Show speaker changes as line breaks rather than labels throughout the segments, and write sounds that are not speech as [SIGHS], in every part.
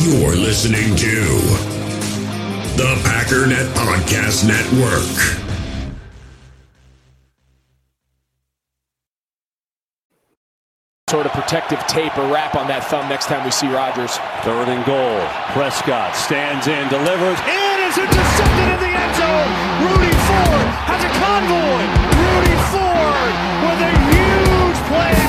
You're listening to the Packernet Podcast Network.
Sort of protective tape or wrap on that thumb next time we see Rodgers.
Third and goal. Prescott stands in, delivers. And it is intercepted in the end zone. Rudy Ford has a convoy. Rudy Ford with a huge play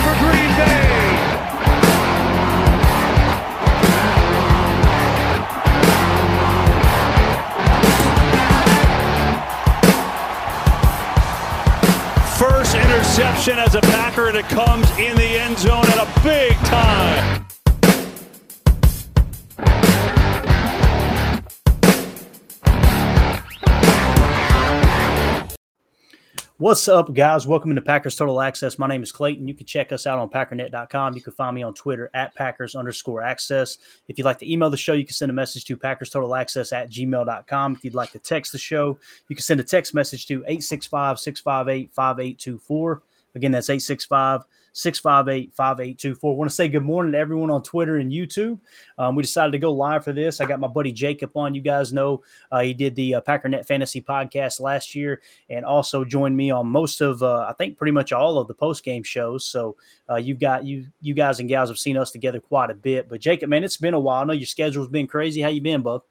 interception as a Packer, and it comes in the end zone at a big time.
What's up, guys? Welcome to Packers Total Access. My name is Clayton. You can check us out on packernet.com. You can find me on Twitter at Packers underscore access. If you'd like to email the show, you can send a message to Packers Total Access at gmail.com. If you'd like to text the show, you can send a text message to 865 658 5824. Again, that's 865 658 5824. want to say good morning to everyone on Twitter and YouTube. Um, we decided to go live for this. I got my buddy Jacob on. You guys know uh, he did the uh, Packernet Fantasy podcast last year and also joined me on most of, uh, I think, pretty much all of the post game shows. So uh, you've got you, you guys and gals have seen us together quite a bit. But Jacob, man, it's been a while. I know your schedule's been crazy. How you been, bub?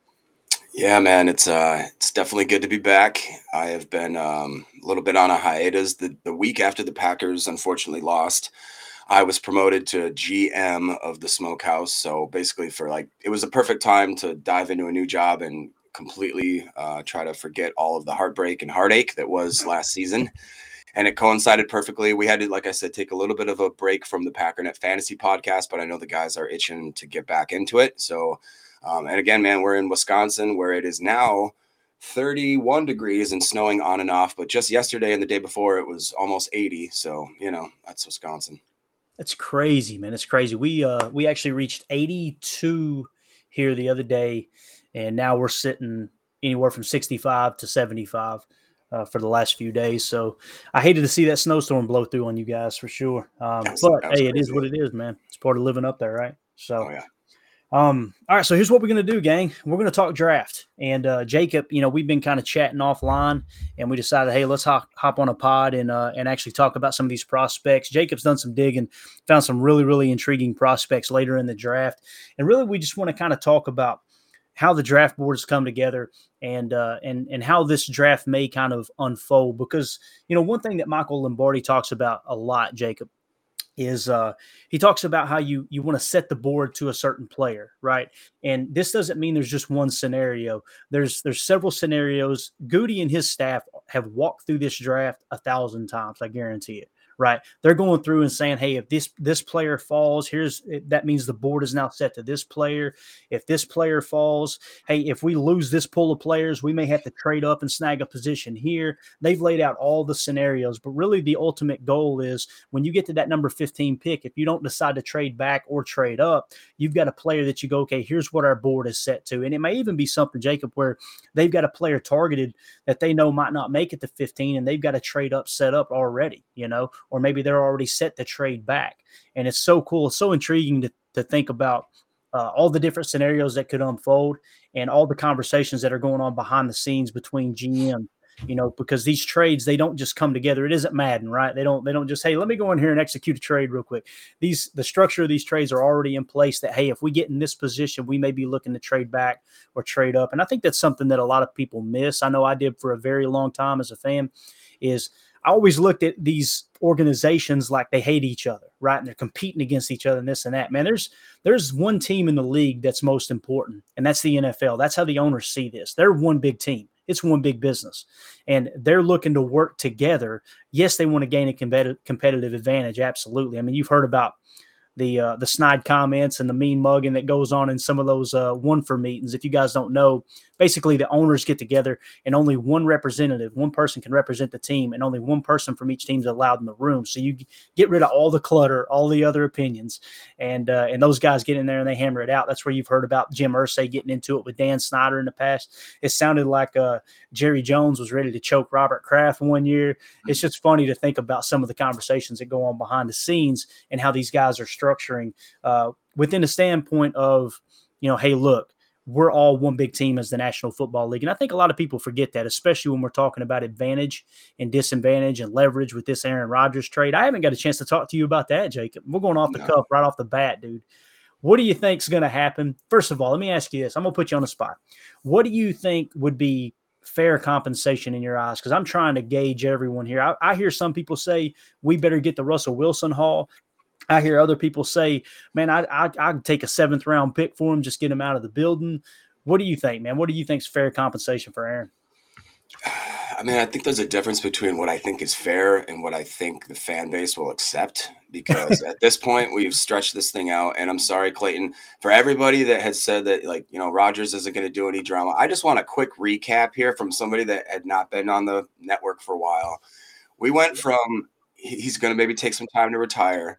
Yeah, man, it's uh, it's definitely good to be back. I have been um, a little bit on a hiatus. The the week after the Packers unfortunately lost, I was promoted to GM of the Smokehouse. So basically, for like, it was a perfect time to dive into a new job and completely uh, try to forget all of the heartbreak and heartache that was last season. And it coincided perfectly. We had to, like I said, take a little bit of a break from the Packernet Fantasy podcast, but I know the guys are itching to get back into it. So um, and again, man, we're in Wisconsin where it is now 31 degrees and snowing on and off. But just yesterday and the day before, it was almost 80. So, you know, that's Wisconsin.
That's crazy, man. It's crazy. We uh we actually reached 82 here the other day, and now we're sitting anywhere from 65 to 75 uh, for the last few days. So I hated to see that snowstorm blow through on you guys for sure. Um, but hey, crazy. it is what it is, man. It's part of living up there, right? So oh, yeah. Um, all right, so here's what we're gonna do, gang. We're gonna talk draft. And uh, Jacob, you know, we've been kind of chatting offline, and we decided, hey, let's hop, hop on a pod and uh, and actually talk about some of these prospects. Jacob's done some digging, found some really really intriguing prospects later in the draft, and really we just want to kind of talk about how the draft board has come together and uh, and and how this draft may kind of unfold. Because you know, one thing that Michael Lombardi talks about a lot, Jacob, is uh, he talks about how you you want to set the board to a certain player, right? And this doesn't mean there's just one scenario. There's there's several scenarios. Goody and his staff have walked through this draft a thousand times. I guarantee it right? They're going through and saying, "Hey, if this this player falls, here's that means the board is now set to this player. If this player falls, hey, if we lose this pool of players, we may have to trade up and snag a position here." They've laid out all the scenarios, but really the ultimate goal is when you get to that number 15 pick, if you don't decide to trade back or trade up, you've got a player that you go, "Okay, here's what our board is set to." And it may even be something Jacob where they've got a player targeted that they know might not make it to 15 and they've got a trade up set up already, you know, or maybe they're already set to trade back. And it's so cool, it's so intriguing to, to think about uh, all the different scenarios that could unfold and all the conversations that are going on behind the scenes between GM you know because these trades they don't just come together. It isn't madden right? They don't they don't just hey let me go in here and execute a trade real quick. These the structure of these trades are already in place that hey if we get in this position we may be looking to trade back or trade up. And i think that's something that a lot of people miss. I know i did for a very long time as a fan is I always looked at these organizations like they hate each other, right? And they're competing against each other and this and that. Man, there's there's one team in the league that's most important, and that's the NFL. That's how the owners see this. They're one big team. It's one big business, and they're looking to work together. Yes, they want to gain a competitive competitive advantage. Absolutely. I mean, you've heard about the uh, the snide comments and the mean mugging that goes on in some of those uh, one for meetings. If you guys don't know, basically the owners get together and only one representative, one person can represent the team, and only one person from each team is allowed in the room. So you get rid of all the clutter, all the other opinions, and uh, and those guys get in there and they hammer it out. That's where you've heard about Jim Irsay getting into it with Dan Snyder in the past. It sounded like uh, Jerry Jones was ready to choke Robert Kraft one year. It's just funny to think about some of the conversations that go on behind the scenes and how these guys are structuring uh, within the standpoint of you know, hey, look, we're all one big team as the National Football League. And I think a lot of people forget that, especially when we're talking about advantage and disadvantage and leverage with this Aaron Rodgers trade. I haven't got a chance to talk to you about that, Jacob. We're going off the no. cuff right off the bat, dude. What do you think is going to happen? First of all, let me ask you this. I'm going to put you on the spot. What do you think would be fair compensation in your eyes? Because I'm trying to gauge everyone here. I, I, hear some people say we better get the Russell Wilson haul. I hear other people say, "Man, I I I'd take a seventh round pick for him, just get him out of the building." What do you think, man? What do you think is fair compensation for Aaron?
I mean, I think there's a difference between what I think is fair and what I think the fan base will accept. Because [LAUGHS] at this point, we've stretched this thing out. And I'm sorry, Clayton, for everybody that has said that, like, you know, Rodgers isn't going to do any drama. I just want a quick recap here from somebody that had not been on the network for a while. We went from he's going to maybe take some time to retire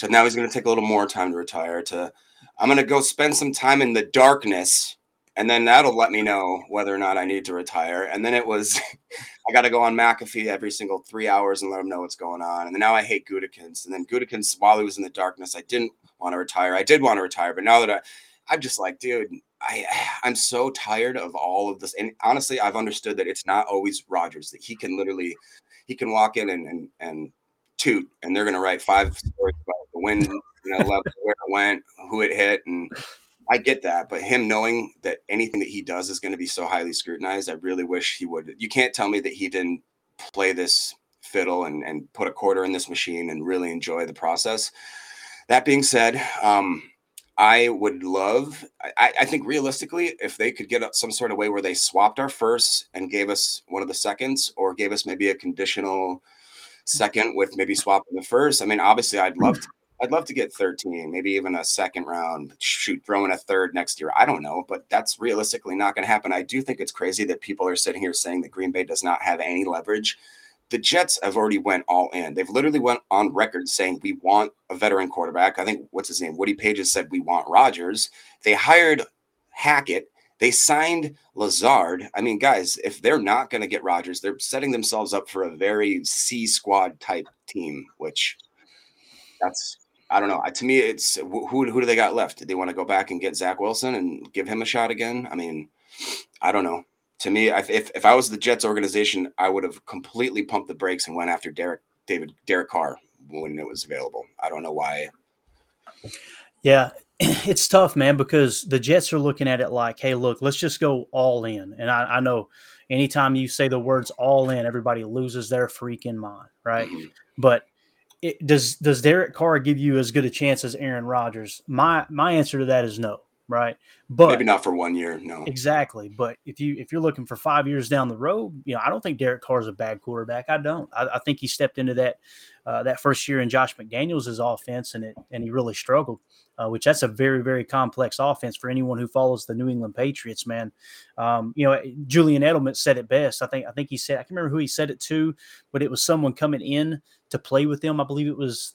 to now he's going to take a little more time to retire to I'm going to go spend some time in the darkness and then that'll let me know whether or not I need to retire. And then it was, [LAUGHS] I got to go on McAfee every single three hours and let him know what's going on. And now I hate Gutekunst. And then Gutekunst, while he was in the darkness, I didn't want to retire. I did want to retire, but now that I, I'm just like, dude, I, [SIGHS] I'm so tired of all of this. And honestly, I've understood that it's not always Rodgers that he can literally, he can walk in and and, and toot, and they're going to write five stories about the wind, you know, where it went, who it hit, and I get that, but him knowing that anything that he does is going to be so highly scrutinized, I really wish he would. You can't tell me that he didn't play this fiddle and, and put a quarter in this machine and really enjoy the process. That being said, um, I would love, I, I, think realistically, if they could get some sort of way where they swapped our firsts and gave us one of the seconds or gave us maybe a conditional second with maybe swapping the first. I mean, obviously, I'd love to I'd love to get 13, maybe even a second round, shoot, throw in a third next year. I don't know, but that's realistically not going to happen. I do think it's crazy that people are sitting here saying that Green Bay does not have any leverage. The Jets have already went all in. They've literally went on record saying we want a veteran quarterback. I think what's his name? Woody Pages said we want Rodgers. They hired Hackett. They signed Lazard. I mean, guys, if they're not going to get Rodgers, they're setting themselves up for a very C squad type team, which that's I don't know. To me, it's who who do they got left? Do they want to go back and get Zach Wilson and give him a shot again? I mean, I don't know. To me, if if I was the Jets organization, I would have completely pumped the brakes and went after Derek David Derek Carr when it was available. I don't know why.
Yeah, [CLEARS THROAT] it's tough, man, because the Jets are looking at it like, hey, look, let's just go all in. And I, I know anytime you say the words all in, everybody loses their freaking mind, right? Mm-hmm. But it, does does Derek Carr give you as good a chance as Aaron Rodgers? My my answer to that is no, right?
But maybe not for one year, no.
Exactly. But if you if you're looking for five years down the road, you know, I don't think Derek Carr is a bad quarterback. I don't. I, I think he stepped into that uh, that first year in Josh McDaniels' offense and it and he really struggled. Uh, which that's a very very complex offense for anyone who follows the New England Patriots. Man, um, you know Julian Edelman said it best. I think I think he said I can remember who he said it to, but it was someone coming in to play with them. I believe it was,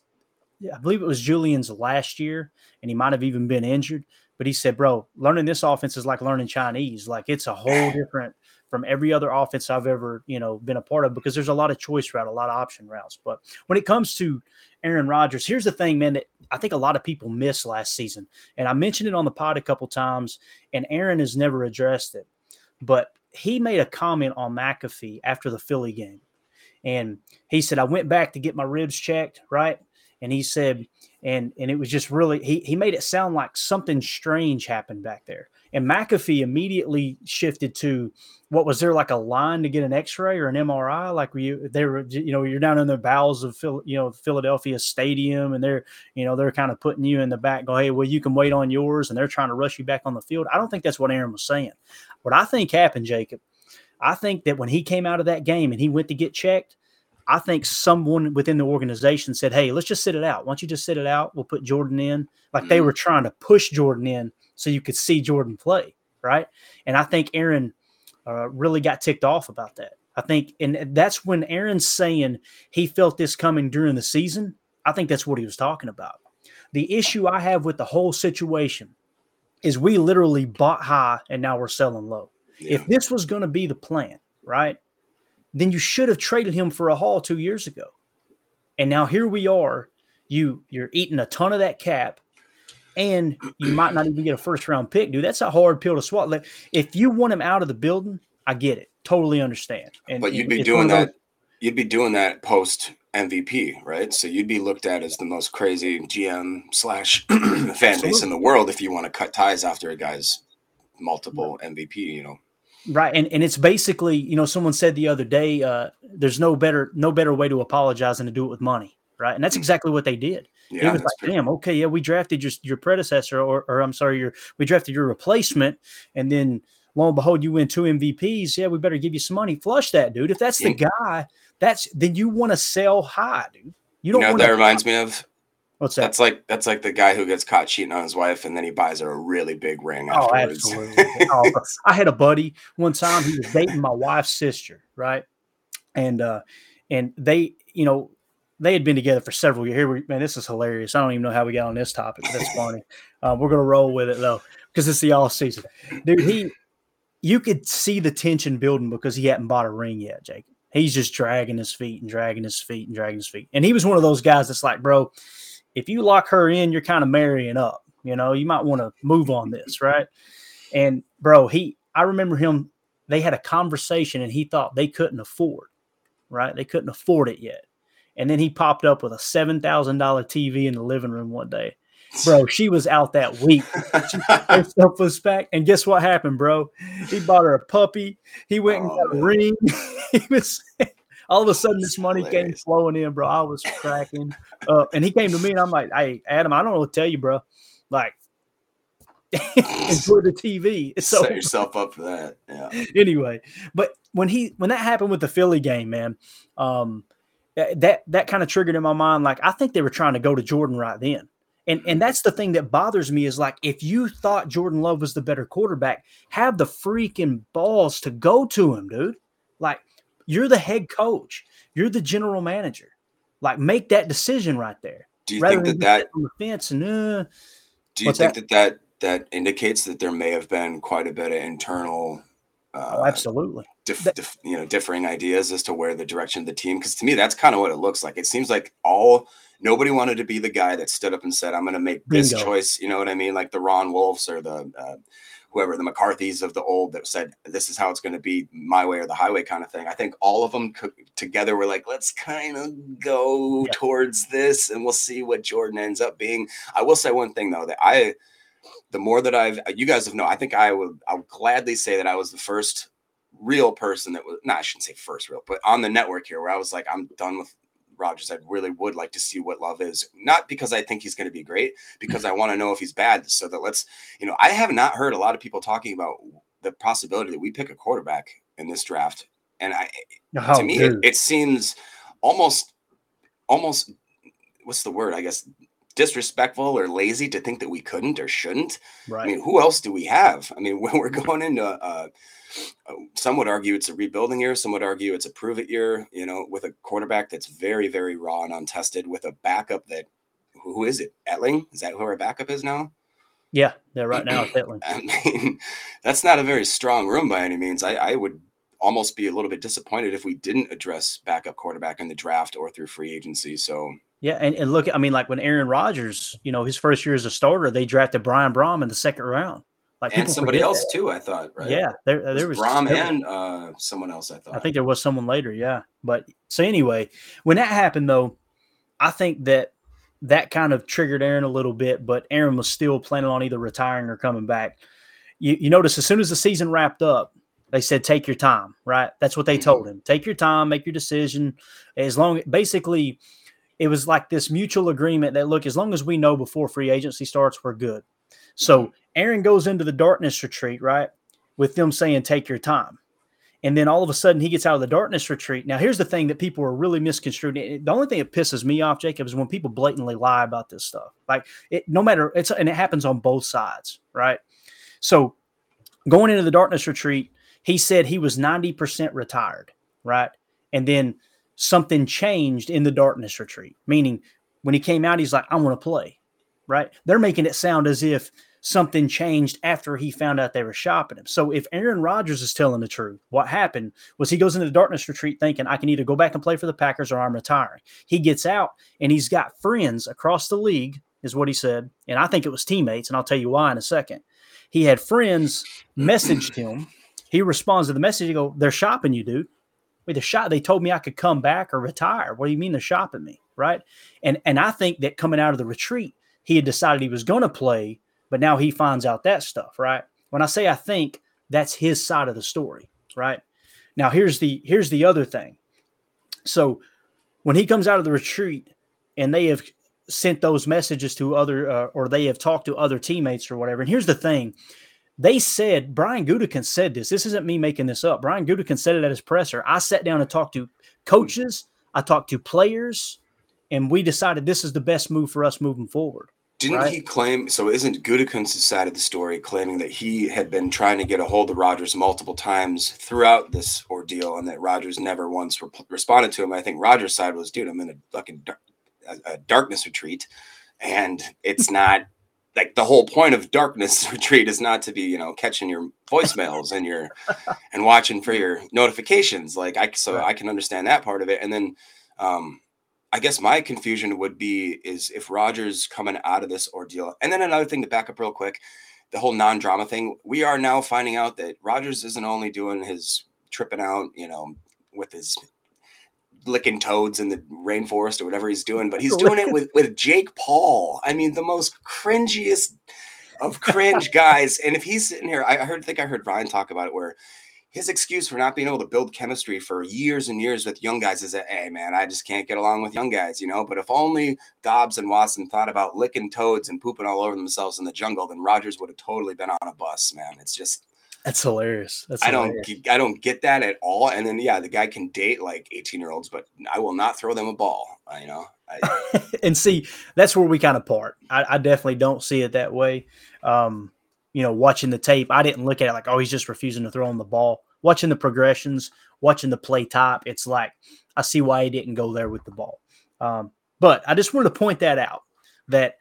I believe it was Julian's last year, and he might have even been injured. But he said, "Bro, learning this offense is like learning Chinese. Like it's a whole [LAUGHS] different from every other offense I've ever you know been a part of because there's a lot of choice route, a lot of option routes. But when it comes to Aaron Rodgers, here's the thing, man, that I think a lot of people missed last season, and I mentioned it on the pod a couple times, and Aaron has never addressed it, but he made a comment on McAfee after the Philly game and he said, I went back to get my ribs checked, right? And he said, and and it was just really he he made it sound like something strange happened back there. And McAfee immediately shifted to what was there like a line to get an X-ray or an MRI? Like you they were you know you're down in the bowels of Phil, you know Philadelphia Stadium and they're you know they're kind of putting you in the back. Go hey, well you can wait on yours, and they're trying to rush you back on the field. I don't think that's what Aaron was saying. What I think happened, Jacob, I think that when he came out of that game and he went to get checked, I think someone within the organization said, "Hey, let's just sit it out. Why don't you just sit it out? We'll put Jordan in." Like mm-hmm. they were trying to push Jordan in so you could see Jordan play, right? And I think Aaron uh, really got ticked off about that. I think, and that's when Aaron's saying he felt this coming during the season. I think that's what he was talking about. The issue I have with the whole situation is we literally bought high and now we're selling low. Yeah. If this was going to be the plan, right? Then you should have traded him for a haul two years ago. And now here we are. You you're eating a ton of that cap. And you might not even get a first round pick, dude. That's a hard pill to swallow. Like, if you want him out of the building, I get it, totally understand.
And but you'd be doing that. You'd be doing that post MVP, right? So you'd be looked at as the most crazy GM slash [CLEARS THROAT] fan base in the world if you want to cut ties after a guy's multiple MVP. You know,
right? And and it's basically, you know, someone said the other day, uh, there's no better no better way to apologize than to do it with money, right? And that's mm. exactly what they did. Yeah, it was like, pretty- damn, okay, yeah, we drafted your your predecessor, or, or I'm sorry, your we drafted your replacement, and then lo and behold, you win two MVPs. Yeah, we better give you some money. Flush that, dude. If that's the guy that's then you want to sell high, dude.
You don't. You know that reminds me of.
What's that?
That's like that's like the guy who gets caught cheating on his wife, and then he buys her a really big ring. Oh, afterwards.
Oh, absolutely. oh, I had a buddy one time. He was dating my wife's sister, right? And uh, and they, you know, they had been together for several years. Here, we, man, this is hilarious. I don't even know how we got on this topic. But that's funny. Uh, we're gonna roll with it though, because it's the all season, dude. He, you could see the tension building because he hadn't bought a ring yet, Jake he's just dragging his feet and dragging his feet and dragging his feet. And he was one of those guys that's like, bro, if you lock her in, you're kind of marrying up. You know, you might want to move on this, right? And bro, he, I remember him. They had a conversation, and he thought they couldn't afford, right? They couldn't afford it yet. And then he popped up with a seven thousand dollar TV in the living room one day. [LAUGHS] Bro, she was out that week. Herself was back, and guess what happened, bro? He bought her a puppy. He went and got a oh, ring. [LAUGHS] he was [LAUGHS] all of a sudden this money came flowing in, bro. I was cracking up, and he came to me, and I'm like, "Hey, Adam, I don't know what to tell you, bro. Like, enjoy the TV.
So set yourself up for that. Yeah.
Anyway, but when he when that happened with the Philly game, man, um, that that kind of triggered in my mind. Like, I think they were trying to go to Jordan right then. And and that's the thing that bothers me is like if you thought Jordan Love was the better quarterback, have the freaking balls to go to him, dude. Like you're the head coach, you're the general manager. Like make that decision right there.
Do you think that that
on the fence and uh,
do you think that that that indicates that there may have been quite a bit of internal
uh, oh, absolutely
dif- dif- you know differing ideas as to where the direction of the team because to me that's kind of what it looks like it seems like all nobody wanted to be the guy that stood up and said, I'm going to make this Bingo. choice. You know what I mean? Like the Ron Wolfs or the, uh, whoever the McCarthy's of the old that said, this is how it's going to be my way or the highway kind of thing. I think all of them co- together were like, let's kind of go yeah. towards this and we'll see what Jordan ends up being. I will say one thing though, that I, the more that I've, uh, you guys have known, I think I would, I would gladly say that I was the first real person that was, not, I shouldn't say first real, but on the network here where I was like, I'm done with Rodgers. I really would like to see what Love is, not because I think he's going to be great, because I want to know if he's bad. So that let's, you know, I have not heard a lot of people talking about the possibility that we pick a quarterback in this draft, and I, oh, to me, it, it seems almost, almost, what's the word? I guess disrespectful or lazy to think that we couldn't or shouldn't. Right. I mean, who else do we have? I mean, when [LAUGHS] we're going into uh, some would argue it's a rebuilding year. Some would argue it's a prove it year. You know, with a quarterback that's very, very raw and untested, with a backup that who is it? Etling? Is that who our backup is now?
Yeah, yeah. Right now, [CLEARS THROAT] Etling.
I mean, that's not a very strong room by any means. I, I would almost be a little bit disappointed if we didn't address backup quarterback in the draft or through free agency. So
yeah, and, and look, I mean, like when Aaron Rodgers, you know, his first year as a starter, they drafted Brian Brohm in the second round.
Like and somebody else that. too, I thought. Right?
Yeah, there there was
Brohm and uh, someone else. I thought.
I think there was someone later. Yeah, but so anyway, when that happened though, I think that that kind of triggered Aaron a little bit. But Aaron was still planning on either retiring or coming back. You, you notice as soon as the season wrapped up, they said take your time. Right, that's what they mm-hmm. told him. Take your time, make your decision. As long basically, it was like this mutual agreement that look, as long as we know before free agency starts, we're good. So mm-hmm. Aaron goes into the darkness retreat, right? With them saying, take your time. And then all of a sudden he gets out of the darkness retreat. Now, here's the thing that people are really misconstrued. The only thing that pisses me off, Jacob, is when people blatantly lie about this stuff. Like it, no matter it's and it happens on both sides, right? So going into the darkness retreat, he said he was 90% retired, right? And then something changed in the darkness retreat, meaning when he came out, he's like, I want to play, right? They're making it sound as if something changed after he found out they were shopping him. So if Aaron Rodgers is telling the truth, what happened was he goes into the darkness retreat thinking I can either go back and play for the Packers or I'm retiring. He gets out and he's got friends across the league is what he said. And I think it was teammates, and I'll tell you why in a second. He had friends messaged him. He responds to the message. He go, "They're shopping you, dude. Wait, the shot. They told me I could come back or retire. What do you mean they're shopping me, right?" And and I think that coming out of the retreat, he had decided he was going to play, but now he finds out that stuff, right? When I say I think, that's his side of the story, right? Now here's the here's the other thing. So when he comes out of the retreat and they have sent those messages to other uh, or they have talked to other teammates or whatever. And here's the thing. They said Brian Gutekunst said this. This isn't me making this up. Brian Gutekunst said it at his presser. I sat down and talked to coaches. I talked to players, and we decided this is the best move for us moving forward.
Didn't
right?
he claim? So isn't Gutekunst's side of the story claiming that he had been trying to get a hold of Rodgers multiple times throughout this ordeal, and that Rodgers never once re- responded to him? I think Rodgers' side was, "Dude, I'm in a fucking a, a darkness retreat, and it's not like the whole point of darkness [LAUGHS] retreat is not to be, you know, catching your voicemails and your [LAUGHS] and watching for your notifications. Like I, so I can understand that part of it, and then." um I guess my confusion would be is if Rodgers coming out of this ordeal, and then another thing to back up real quick, the whole non-drama thing. We are now finding out that Rodgers isn't only doing his tripping out, you know, with his licking toads in the rainforest or whatever he's doing, but he's [LAUGHS] doing it with with Jake Paul. I mean, the most cringiest of cringe guys. And if he's sitting here, I heard, think I heard Ryan talk about it, where his excuse for not being able to build chemistry for years and years with young guys is that, hey, man, I just can't get along with young guys, you know. But if only Doubs and Watson thought about licking toads and pooping all over themselves in the jungle, then Rodgers would have totally been on a bus, man. It's just
That's hilarious. That's
I
hilarious.
don't I don't get that at all. And then yeah, the guy can date like 18 year olds, but I will not throw them a ball. uh, You know, I, [LAUGHS]
and see, that's where we kind of part. I, I definitely don't see it that way. Um, you know, watching the tape, I didn't look at it like, oh, he's just refusing to throw him the ball. Watching the progressions, watching the play type, it's like I see why he didn't go there with the ball. Um, but I just wanted to point that out. That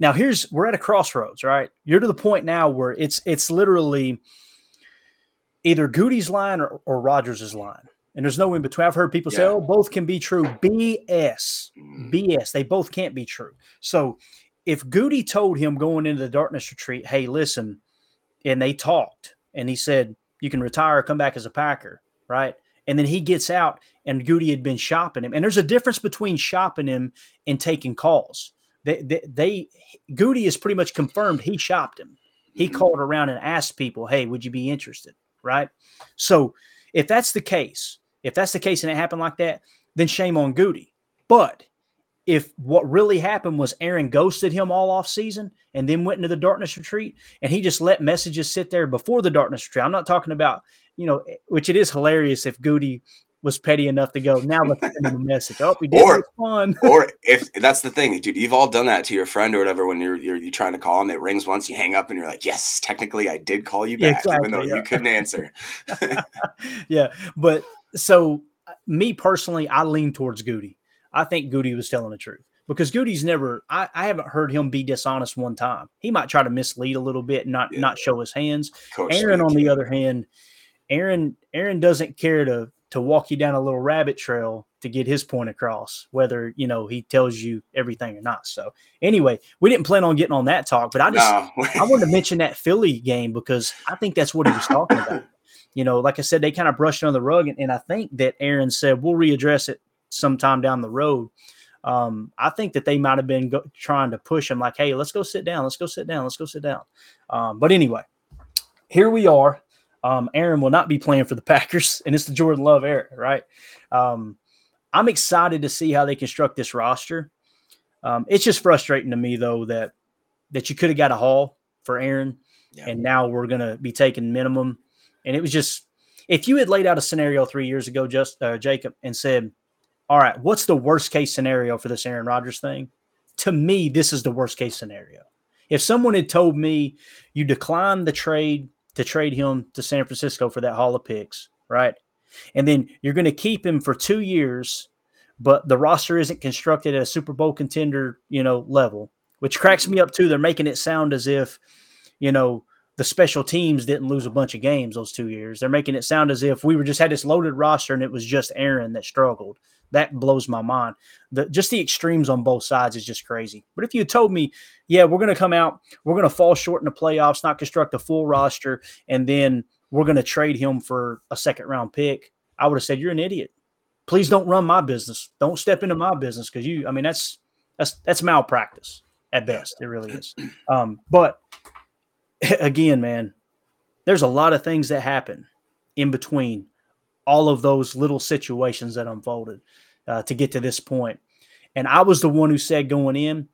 now here's we're at a crossroads, right? You're to the point now where it's it's literally either Goody's line or, or Rodgers' line. And there's no in between. I've heard people say, oh, both can be true. BS.
Mm.
BS. They both can't be true. So if Goody told him going into the darkness retreat, hey, listen, and they talked, and he said, you can retire or come back as a Packer, right? And then he gets out, and Goody had been shopping him. And there's a difference between shopping him and taking calls. They, they, they Goody is pretty much confirmed he shopped him. He
Mhm.
called around and asked people, hey, would you be interested? Right. So if that's the case, if that's the case and it happened like that, then shame on Goody. But if what really happened was Aaron ghosted him all off season and then went into the darkness retreat and he just let messages sit there before the darkness retreat. I'm not talking about, you know, which it is hilarious if Goody was petty enough to go, now let's send him a message. Oh, we did
Or-
respond. [LAUGHS]
or if that's the thing, dude, you've all done that to your friend or whatever when you're you're, you're trying to call him, it rings once, you hang up, and you're like, yes, technically, I did call you back, even though
yeah.
you couldn't answer. [LAUGHS] [LAUGHS]
yeah. But so me personally, I lean towards Goody. I think Goody was telling the truth because Goody's never, I, I haven't heard him be dishonest one time. He might try to mislead a little bit not,
Yeah.
not show his hands.
Coach
Aaron, on the other hand, Aaron, Aaron doesn't care to, to walk you down a little rabbit trail to get his point across, whether, you know, he tells you everything or not. So anyway, we didn't plan on getting on that talk, but I just,
no, [LAUGHS]
I wanted to mention that Philly game because I think that's what he was talking about. [LAUGHS] You know, like I said, they kind of brushed it on the rug, and, and I think that Aaron said we'll readdress it sometime down the road. Um, I think that they might have been go- trying to push him, like, "Hey, let's go sit down, let's go sit down, let's go sit down." Um, but anyway, here we are. Um, Aaron will not be playing for the [LAUGHS] Packers, and it's the Jordan Love era, right? Um, I'm excited to see how they construct this roster. Um, it's just frustrating to me though that that you could have got a haul for Aaron,
Yeah.
and now we're gonna be taking minimum. And it was just if you had laid out a scenario three years ago, just uh, Jacob, and said, "All right, what's the worst case scenario for this Aaron Rodgers thing?" To me, this is the worst case scenario. If someone had told me you declined the trade to trade him to San Francisco for that haul of picks, right? And then you're going to keep him for two years, but the roster isn't constructed at a Super Bowl contender, you know, level, which cracks me up too. They're making it sound as if, you know, the the special teams didn't lose a bunch of games those two years. They're making it sound as if we were just had this loaded roster and it was just Aaron that struggled. That blows my mind. The just the extremes on both sides is just crazy. But if you told me, yeah, we're going to come out, we're going to fall short in the playoffs, not construct a full roster, and then we're going to trade him for a second round pick, I would have said you're an idiot. Please don't run my business. Don't step into my business because you. I mean, that's that's that's malpractice at best. It really is. [CLEARS THROAT] Um, but [LAUGHS] again, man, there's a lot of things that happen in between all of those little situations that unfolded uh, to get to this point. And I was the one who said going in,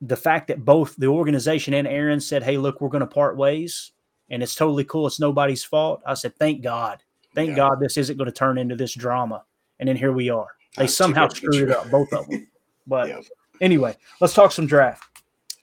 the fact that both the organization and Aaron said, "Hey, look, we're going to part ways, and it's totally cool. It's nobody's fault." I said, "Thank God, thank yeah. God, this isn't going to turn into this drama." And then here we are. They That's somehow screwed it up, both of them. [LAUGHS] But yeah. anyway, let's talk some draft.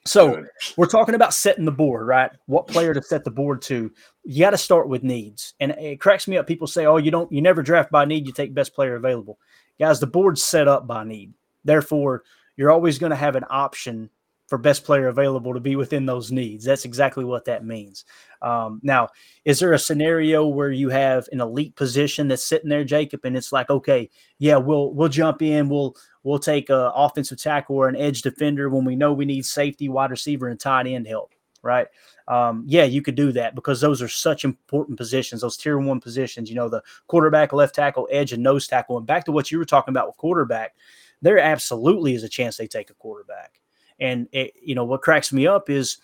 So we're talking about setting the board, right? What player to set the board to? You got to start with needs, and it cracks me up. People say, "Oh, you don't, you never draft by need. You take best player available." Guys, the board's set up by need. Therefore, you're always going to have an option for best player available to be within those needs. That's exactly what that means. Um, now, is there a scenario where you have an elite position that's sitting there, Jacob, and it's like, okay, yeah, we'll we'll jump in, we'll we'll take an offensive tackle or an edge defender when we know we need safety, wide receiver, and tight end help, right? Um, yeah, you could do that because those are such important positions, those tier one positions. You know, the quarterback, left tackle, edge, and nose tackle. And back to what you were talking about with quarterback, there absolutely is a chance they take a quarterback. And it, you know what cracks me up is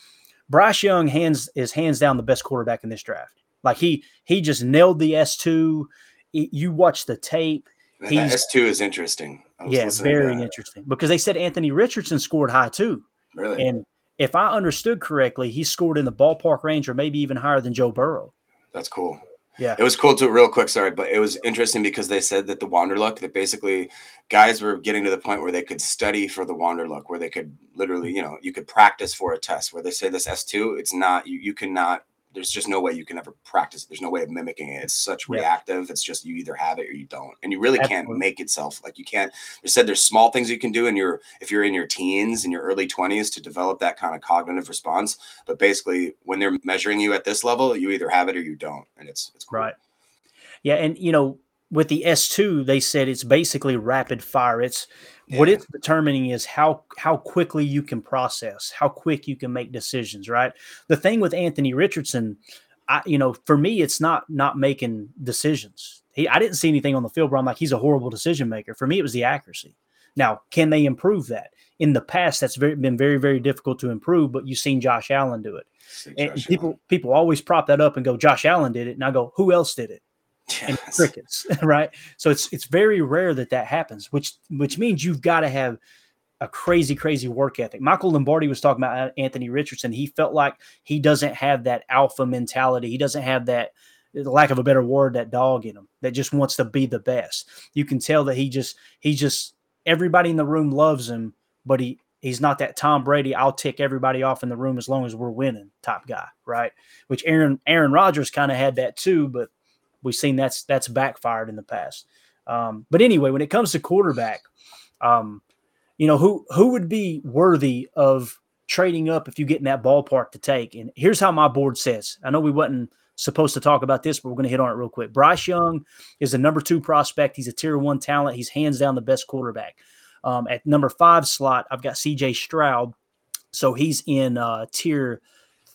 Bryce Young hands is hands down the best quarterback in this draft. Like he he just nailed the S two. You watch the tape.
S two is interesting.
Yeah, very interesting because they said Anthony Richardson scored high too.
Really?
And if I understood correctly, he scored in the ballpark range or maybe even higher than Joe Burrow.
That's cool.
Yeah.
It was cool too, real quick, sorry, but it was interesting because they said that the Wonderlic, that basically guys were getting to the point where they could study for the Wonderlic, where they could literally, mm-hmm. you know, you could practice for a test where they say this S2, it's not, you, you cannot there's just no way you can ever practice. it. There's no way of mimicking it. It's such yeah. reactive. It's just you either have it or you don't, and you really Absolutely. can't make itself. Like you can't. They said there's small things you can do in your if you're in your teens in your early 20s to develop that kind of cognitive response. But basically, when they're measuring you at this level, you either have it or you don't, and it's it's
cool. right. Yeah, and you know with the S2, they said it's basically rapid fire. It's yeah. what it's determining is how how quickly you can process, how quick you can make decisions, right? The thing with Anthony Richardson, I you know, for me it's not not making decisions. He I didn't see anything on the field where I'm like he's a horrible decision maker. For me it was the accuracy. Now, can they improve that? In the past that's very, been very very difficult to improve, but you've seen Josh Allen do it. And people Allen. people always prop that up and go Josh Allen did it, and I go who else did it? Yes. and crickets, [LAUGHS] right? So it's it's very rare that that happens, which which means you've got to have a crazy, crazy work ethic. Michael Lombardi was talking about uh, Anthony Richardson. He felt like he doesn't have that alpha mentality. He doesn't have that, lack of a better word, that dog in him that just wants to be the best. You can tell that he just he just everybody in the room loves him, but he he's not that Tom Brady. I'll tick everybody off in the room as long as we're winning type guy, right? Which Aaron Aaron Rodgers kind of had that too, but we've seen that's that's backfired in the past. Um, but anyway, when it comes to quarterback, um, you know who who would be worthy of trading up if you get in that ballpark to take. And here's how my board says. I know we wasn't supposed to talk about this, but we're going to hit on it real quick. Bryce Young is the number two prospect. He's a tier one talent. He's hands down the best quarterback. Um, at number five slot, I've got C.J. Stroud, so he's in uh, tier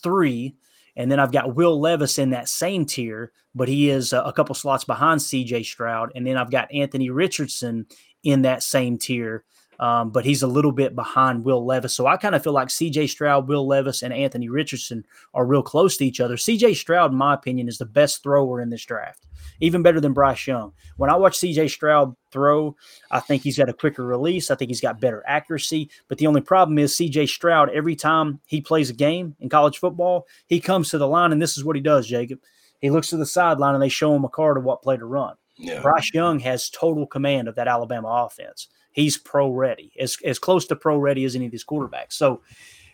three. And then I've got Will Levis in that same tier, but he is a couple slots behind CJ Stroud. And then I've got Anthony Richardson in that same tier, um, but he's a little bit behind Will Levis. So I kind of feel like CJ Stroud, Will Levis, and Anthony Richardson are real close to each other. CJ Stroud, in my opinion, is the best thrower in this draft even better than Bryce Young. When I watch CJ Stroud throw, I think he's got a quicker release. I think he's got better accuracy. But the only problem is CJ Stroud, every time he plays a game in college football, he comes to the line, and this is what he does, Jacob. He looks to the sideline and they show him a card of what play to run. Yeah. Bryce Young has total command of that Alabama offense. He's pro ready, as, as close to pro ready as any of these quarterbacks. So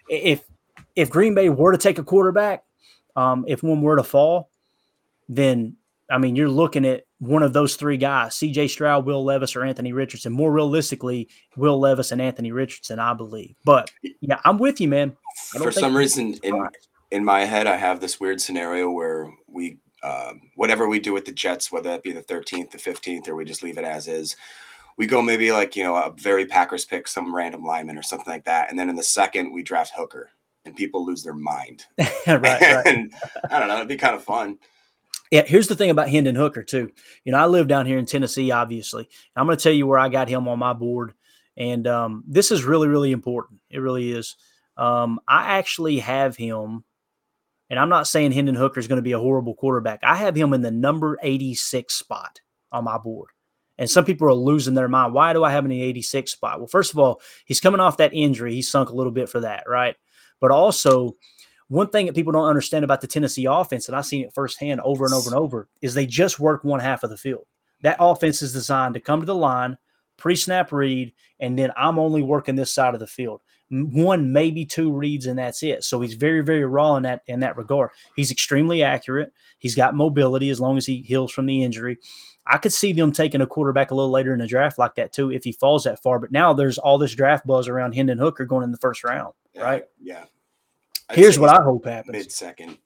if if Green Bay were to take a quarterback, um, if one were to fall, then I mean, you're looking at one of those three guys, CJ Stroud, Will Levis, or Anthony Richardson. More realistically, Will Levis and Anthony Richardson, I believe. But yeah, I'm with you, man.
For some reason, in, in my head, I have this weird scenario where we, uh, whatever we do with the Jets, whether that be the 13th, the 15th, or we just leave it as is, we go maybe like, you know, a very Packers pick, some random lineman or something like that. And then in the second, we draft Hooker and people lose their mind. [LAUGHS] right, right. [LAUGHS] I don't know, it'd be kind of fun.
Yeah, here's the thing about Hendon Hooker too. You know, I live down here in Tennessee, obviously. I'm going to tell you where I got him on my board, and um, this is really, really important. It really is. Um, I actually have him, and I'm not saying Hendon Hooker is going to be a horrible quarterback. I have him in the number 86 spot on my board. And some people are losing their mind. Why do I have him in the 86 spot? Well, first of all, he's coming off that injury. He sunk a little bit for that, right? But also, one thing that people don't understand about the Tennessee offense, and I've seen it firsthand over and over and over, is they just work one half of the field. That offense is designed to come to the line, pre snap read, and then I'm only working this side of the field. One, maybe two reads, and that's it. So he's very, very raw in that in that regard. He's extremely accurate. He's got mobility as long as he heals from the injury. I could see them taking a quarterback a little later in the draft like that too if he falls that far. But now there's all this draft buzz around Hendon Hooker going in the first round,
yeah,
right?
Yeah.
I'd Here's what I hope happens.
Mid second.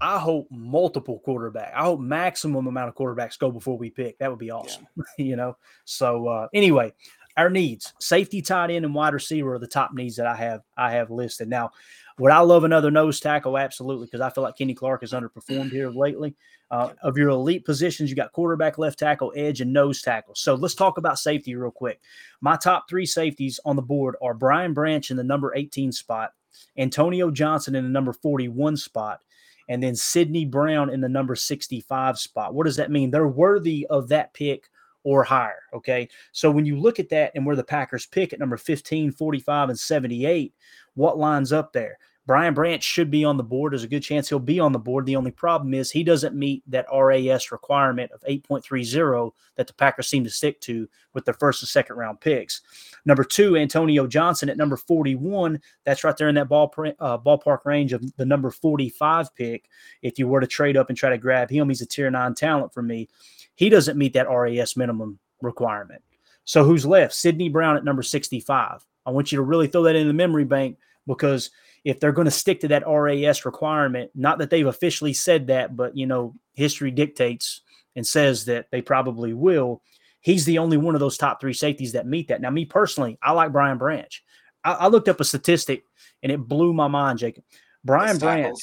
I hope multiple quarterback. I hope maximum amount of quarterbacks go before we pick. That would be awesome. Yeah. [LAUGHS] you know. So uh, anyway, our needs: safety, tight end, and wide receiver are the top needs that I have. I have listed now. Would I love another nose tackle? Absolutely, because I feel like Kenny Clark has underperformed here lately. Uh, of your elite positions, you got quarterback, left tackle, edge, and nose tackle. So let's talk about safety real quick. My top three safeties on the board are Brian Branch in the number 18 spot, Antonio Johnson in the number 41 spot, and then Sidney Brown in the number 65 spot. What does that mean? They're worthy of that pick or higher. Okay. So when you look at that and where the Packers pick at number 15, 45, and 78, what lines up there? Brian Branch should be on the board. There's a good chance he'll be on the board. The only problem is he doesn't meet that RAS requirement of 8.30 that the Packers seem to stick to with their first and second round picks. Number two, Antonio Johnson at number 41. That's right there in that uh, ballpark range of the number 45 pick. If you were to trade up and try to grab him, he's a tier nine talent for me. He doesn't meet that RAS minimum requirement. So who's left? Sydney Brown at number 65. I want you to really throw that in the memory bank because – if they're going to stick to that RAS requirement, not that they've officially said that, but you know, history dictates and says that they probably will. He's the only one of those top three safeties that meet that. Now, me personally, I like Brian Branch. I, I looked up a statistic and it blew my mind, Jacob. Brian Branch,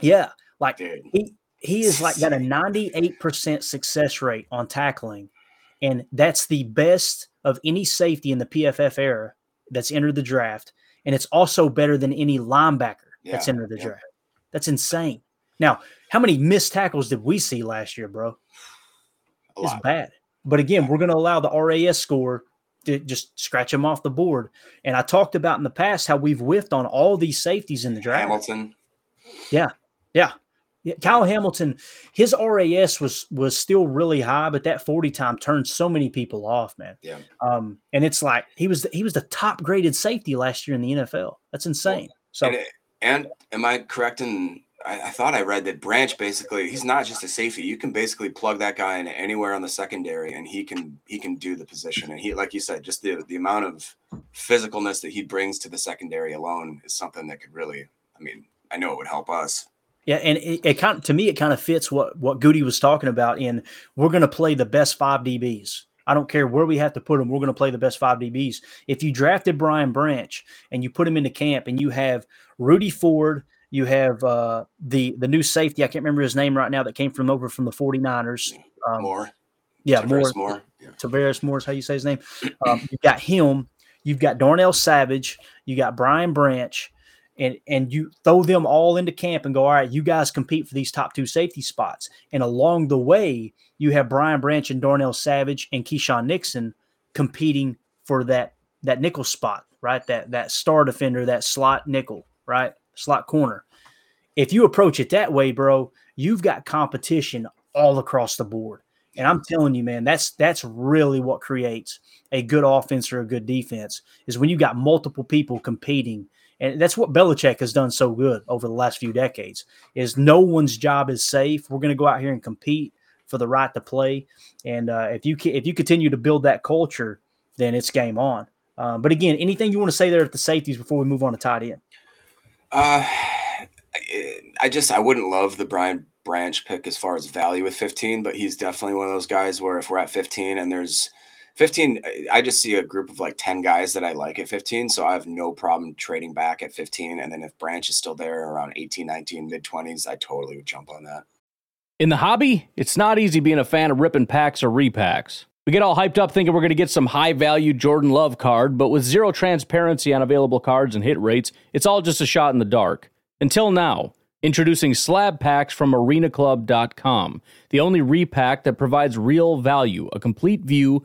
yeah, like Dude. he he is like got a 98% success rate on tackling, and that's the best of any safety in the PFF era that's entered the draft and it's also better than any linebacker yeah, that's entered the yeah. draft. That's insane. Now, how many missed tackles did we see last year, bro? It's bad. But again, we're going to allow the RAS score to just scratch them off the board. And I talked about in the past how we've whiffed on all these safeties in the draft.
Hamilton.
Yeah. Yeah. Yeah, Kyle Hamilton, his RAS was was still really high, but that 40 time turned so many people off, man.
Yeah.
Um, and it's like he was he was the top graded safety last year in the NFL. That's insane. So
and, and am I correct in I, I, thought I read that Branch basically he's not just a safety. You can basically plug that guy in anywhere on the secondary and he can he can do the position. And he like you said, just the the amount of physicalness that he brings to the secondary alone is something that could really I mean, I know it would help us.
Yeah, and it, it kind of, to me it kind of fits what what Goody was talking about. In we're going to play the best five DBs. I don't care where we have to put them. We're going to play the best five DBs. If you drafted Brian Branch and you put him into camp, and you have Rudy Ford, you have uh, the the new safety. I can't remember his name right now that came from over from the 49ers.
Um, Moore.
Yeah, Tarvarius Moore. Moore. Yeah. Tarvarius Moore is how you say his name. Um, you've got him. You've got Darnell Savage. You got Brian Branch and and you throw them all into camp and go, all right, you guys compete for these top two safety spots. And along the way, you have Brian Branch and Darnell Savage and Keisean Nixon competing for that that nickel spot, right? That that star defender, that slot nickel, right? Slot corner. If you approach it that way, bro, you've got competition all across the board. And I'm telling you, man, that's that's really what creates a good offense or a good defense is when you got multiple people competing and that's what Belichick has done so good over the last few decades. Is no one's job is safe. We're going to go out here and compete for the right to play, and uh, if you if you continue to build that culture, then it's game on. Um, but again, anything you want to say there at the safeties before we move on to tight end?
Uh, I just I wouldn't love the Brian Branch pick as far as value with 15, but he's definitely one of those guys where if we're at 15 and there's 15, I just see a group of like 10 guys that I like at 15. So I have no problem trading back at 15. And then if Branch is still there around 18, 19, mid 20s, I totally would jump on that.
In the hobby, it's not easy being a fan of ripping packs or repacks. We get all hyped up thinking we're going to get some high value Jordan Love card, but with zero transparency on available cards and hit rates, it's all just a shot in the dark. Until now. Introducing slab packs from arenaclub.com, the only repack that provides real value, a complete view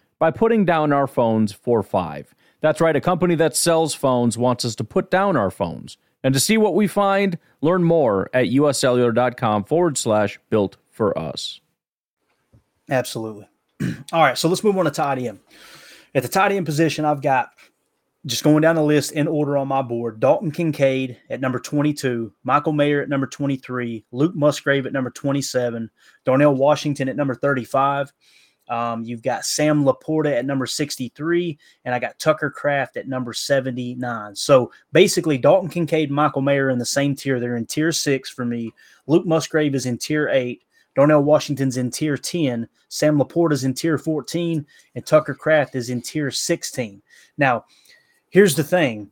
by putting down our phones for five. That's right, a company that sells phones wants us to put down our phones. And to see what we find, learn more at uscellular.com forward slash built for us.
Absolutely. [CLEARS THROAT] All right, so let's move on to tight end. At the tight end position, I've got just going down the list in order on my board Dalton Kincaid at number 22, Michael Mayer at number 23, Luke Musgrave at number 27, Darnell Washington at number 35. Um, you've got Sam Laporta at number 63, and I got Tucker Kraft at number 79. So basically, Dalton Kincaid, Michael Mayer in the same tier. They're in tier six for me. Luke Musgrave is in tier eight. Darnell Washington's in tier 10. Sam Laporta's in tier 14, and Tucker Kraft is in tier 16. Now, here's the thing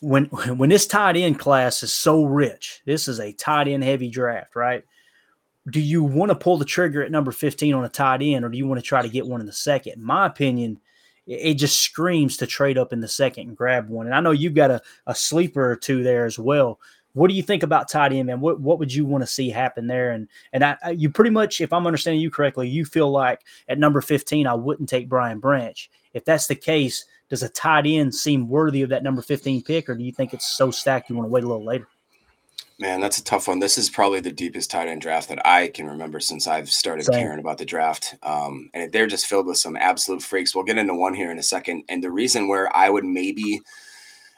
when [LAUGHS] when this tight end class is so rich, this is a tight end heavy draft, right? Do you want to pull the trigger at number 15 on a tight end, or do you want to try to get one in the second? In my opinion, it just screams to trade up in the second and grab one. And I know you've got a, a sleeper or two there as well. What do you think about tight end, man? What what would you want to see happen there? And and I, you pretty much, if I'm understanding you correctly, you feel like at number 15, I wouldn't take Brian Branch. If that's the case, does a tight end seem worthy of that number 15 pick, or do you think it's so stacked you want to wait a little later?
Man, that's a tough one. This is probably the deepest tight end draft that I can remember since I've started Same. caring about the draft. Um, and they're just filled with some absolute freaks. We'll get into one here in a second. And the reason where I would maybe,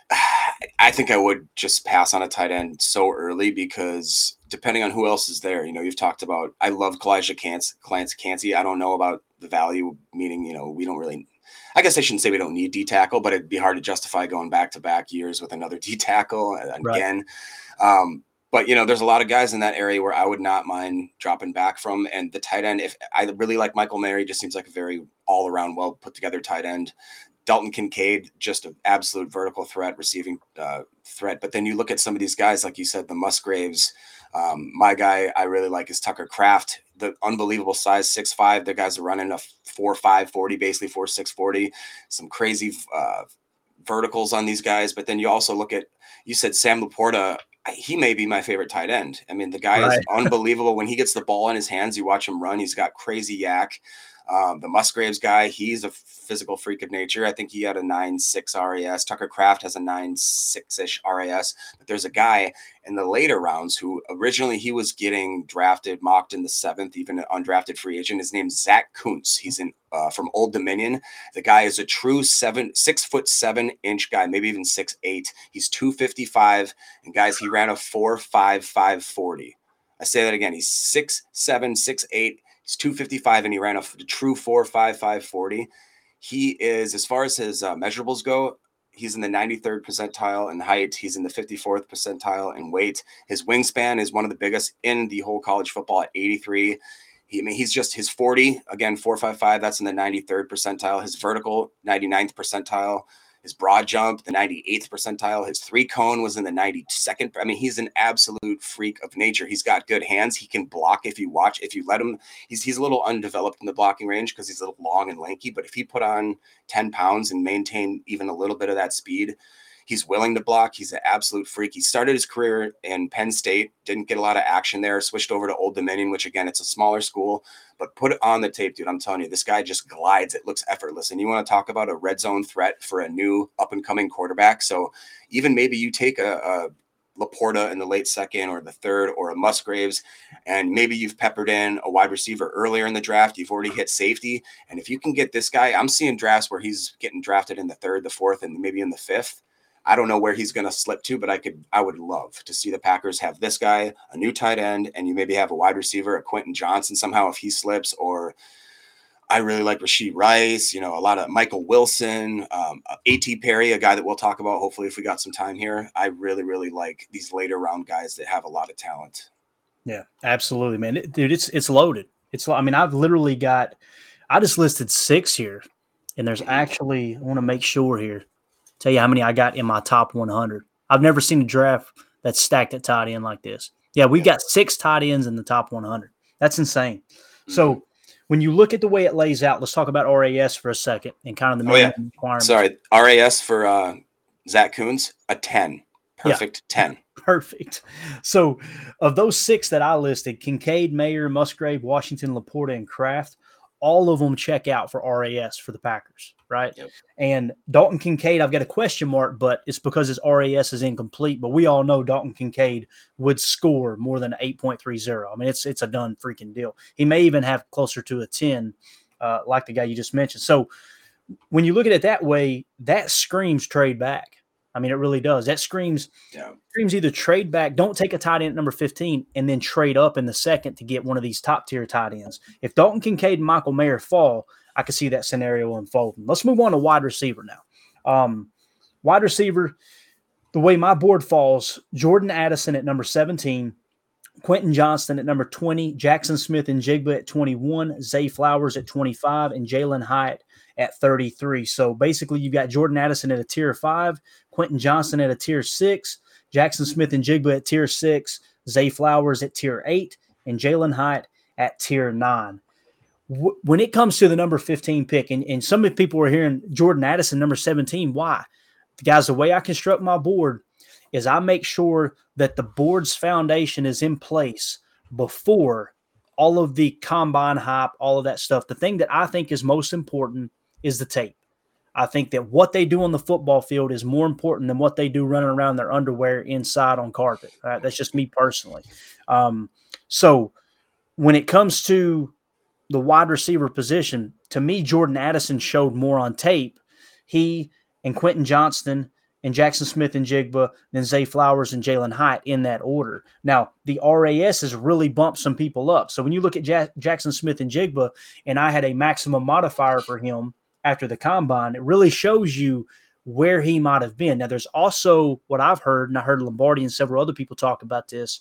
[SIGHS] I think I would just pass on a tight end so early because depending on who else is there, you know, you've talked about, I love Calijah Cance, Clance Cansey. I don't know about the value, meaning, you know, we don't really I guess I shouldn't say we don't need D tackle, but it'd be hard to justify going back to back years with another [LAUGHS] D tackle again. Right. Um, but you know, there's a lot of guys in that area where I would not mind dropping back from. And the tight end, if I really like Michael Mayer, just seems like a very all around well put together tight end. Dalton Kincaid, just an absolute vertical threat, receiving uh, threat. But then you look at some of these guys, like you said, the Musgraves. Um, my guy I really like is Tucker Kraft, the unbelievable size, six five. The guys are running a four five forty, basically four six forty. Some crazy uh, verticals on these guys. But then you also look at you said Sam Laporta. He may be my favorite tight end. I mean, the guy right. is [LAUGHS] unbelievable. when he gets the ball in his hands, you watch him run. He's got crazy YAC. Um, the Musgraves guy, he's a physical freak of nature. I think he had a 9 6 RAS. Tucker Kraft has a 9 6 ish RAS. But there's a guy in the later rounds who originally he was getting drafted, mocked in the seventh, even an undrafted free agent. His name's Zach Kuntz. He's in uh, from Old Dominion. The guy is a true seven, six foot seven inch guy, maybe even six eight. He's 255. And guys, he ran a four five five forty. I say that again. He's six seven, six eight He's 255 and he ran a, a true 4.55 40. He is, as far as his uh, measurables go, he's in the 93rd percentile in height. He's in the 54th percentile in weight. His wingspan is one of the biggest in the whole college football at 83. He, I mean, he's just his 40 again, 455. That's in the 93rd percentile. His vertical 99th percentile. His broad jump, the 98th percentile. His three cone was in the 92nd. I mean, he's an absolute freak of nature. He's got good hands. He can block if you watch, if you let him. He's he's a little undeveloped in the blocking range because he's a little long and lanky. But if he put on 10 pounds and maintain even a little bit of that speed, He's willing to block. He's an absolute freak. He started his career in Penn State, didn't get a lot of action there, switched over to Old Dominion, which again, it's a smaller school, but put it on the tape, dude. I'm telling you, this guy just glides. It looks effortless. And you want to talk about a red zone threat for a new up and coming quarterback. So even maybe you take a, a Laporta in the late second or the third, or a Musgraves, and maybe you've peppered in a wide receiver earlier in the draft. You've already hit safety, and if you can get this guy, I'm seeing drafts where he's getting drafted in the third, the fourth, and maybe in the fifth. I don't know where he's going to slip to, but I could, I would love to see the Packers have this guy, a new tight end, and you maybe have a wide receiver, a Quentin Johnston somehow if he slips, or I really like Rashee Rice, you know, a lot of Michael Wilson, um, A.T. Perry, a guy that we'll talk about hopefully if we got some time here. I really, really like these later round guys that have a lot of talent.
Yeah, absolutely, man. It, dude, it's it's loaded. It's I mean, I've literally got I just listed six here, and there's mm-hmm. actually I want to make sure here tell you how many I got in my top 100. I've never seen a draft that's stacked at tight end like this. Yeah, we've got six tight ends in the top 100. That's insane. Mm-hmm. So when you look at the way it lays out, let's talk about RAS for a second and kind of the
oh, yeah. requirements. Sorry, RAS for uh, Zach Kuntz, a 10. Perfect yeah. 10. [LAUGHS]
Perfect. So of those six that I listed, Kincaid, Mayer, Musgrave, Washington, Laporta, and Kraft, all of them check out for RAS for the Packers right? Yep. And Dalton Kincaid, I've got a question mark, but it's because his RAS is incomplete. But we all know Dalton Kincaid would score more than 8.30. I mean, it's it's a done freaking deal. He may even have closer to a 10, uh, like the guy you just mentioned. So when you look at it that way, that screams trade back. I mean, it really does. That screams yeah. screams either trade back, don't take a tight end at number 15, and then trade up in the second to get one of these top tier tight ends. If Dalton Kincaid and Michael Mayer fall, I could see that scenario unfolding. Let's move on to wide receiver now. Um, wide receiver, the way my board falls, Jordan Addison at number 17, Quentin Johnston at number 20, Jaxon Smith-Njigba at 21, Zay Flowers at 25, and Jalin Hyatt at 33. So basically, you've got Jordan Addison at a tier five, Quentin Johnston at a tier six, Jaxon Smith-Njigba at tier six, Zay Flowers at tier eight, and Jalin Hyatt at tier nine when it comes to the number 15 pick, and, and some of people are hearing Jordan Addison, number 17, why? Guys, the way I construct my board is I make sure that the board's foundation is in place before all of the combine hype, all of that stuff. The thing that I think is most important is the tape. I think that what they do on the football field is more important than what they do running around their underwear inside on carpet. Right? That's just me personally. Um, so when it comes to the wide receiver position, to me, Jordan Addison showed more on tape. He and Quentin Johnston and Jaxon Smith-Njigba, than Zay Flowers and Jalin Hyatt in that order. Now, the RAS has really bumped some people up. So when you look at ja- Jaxon Smith-Njigba, and I had a maximum modifier for him after the combine, it really shows you where he might have been. Now, there's also what I've heard, and I heard Lombardi and several other people talk about this,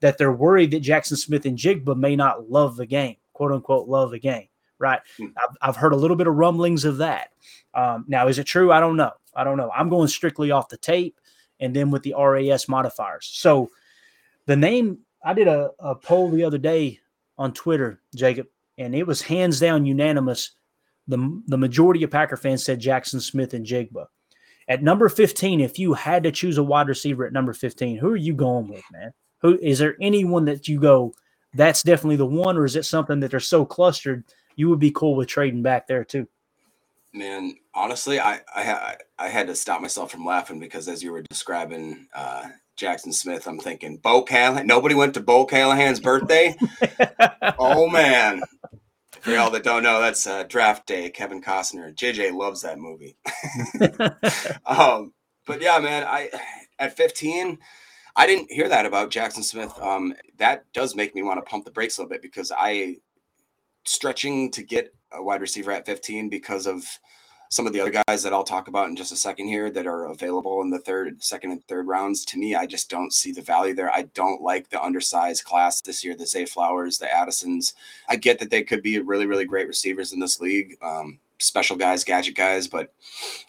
that they're worried that Jaxon Smith-Njigba may not love the game quote unquote love the game, right? Mm. I've, I've, heard a little bit of rumblings of that. Um, now, is it true? I don't know. I don't know. I'm going strictly off the tape and then with the RAS modifiers. So the name, I did a, a poll the other day on Twitter, Jacob, and it was hands down unanimous. The, the majority of Packer fans said Jaxon Smith-Njigba. At number 15, if you had to choose a wide receiver at number 15, who are you going with, man? Who is there anyone that you go, that's definitely the one, or is it something that they're so clustered you would be cool with trading back there too?
Man, honestly, I I, I had to stop myself from laughing because as you were describing uh, Jaxon Smith, I'm thinking Bo Callahan. Nobody went to Bo Callahan's birthday. [LAUGHS] oh man, for y'all that don't know, that's uh, Draft Day. Kevin Costner. JJ loves that movie. [LAUGHS] [LAUGHS] um, but yeah, man, I at 15, I didn't hear that about Jaxon Smith. Um, that does make me want to pump the brakes a little bit because I stretching to get a wide receiver at 15 because of some of the other guys that I'll talk about in just a second here that are available in the third, second, and third rounds. To me, I just don't see the value there. I don't like the undersized class this year, the Zay Flowers, the Addisons. I get that they could be really, really great receivers in this league. Um, special guys, gadget guys. But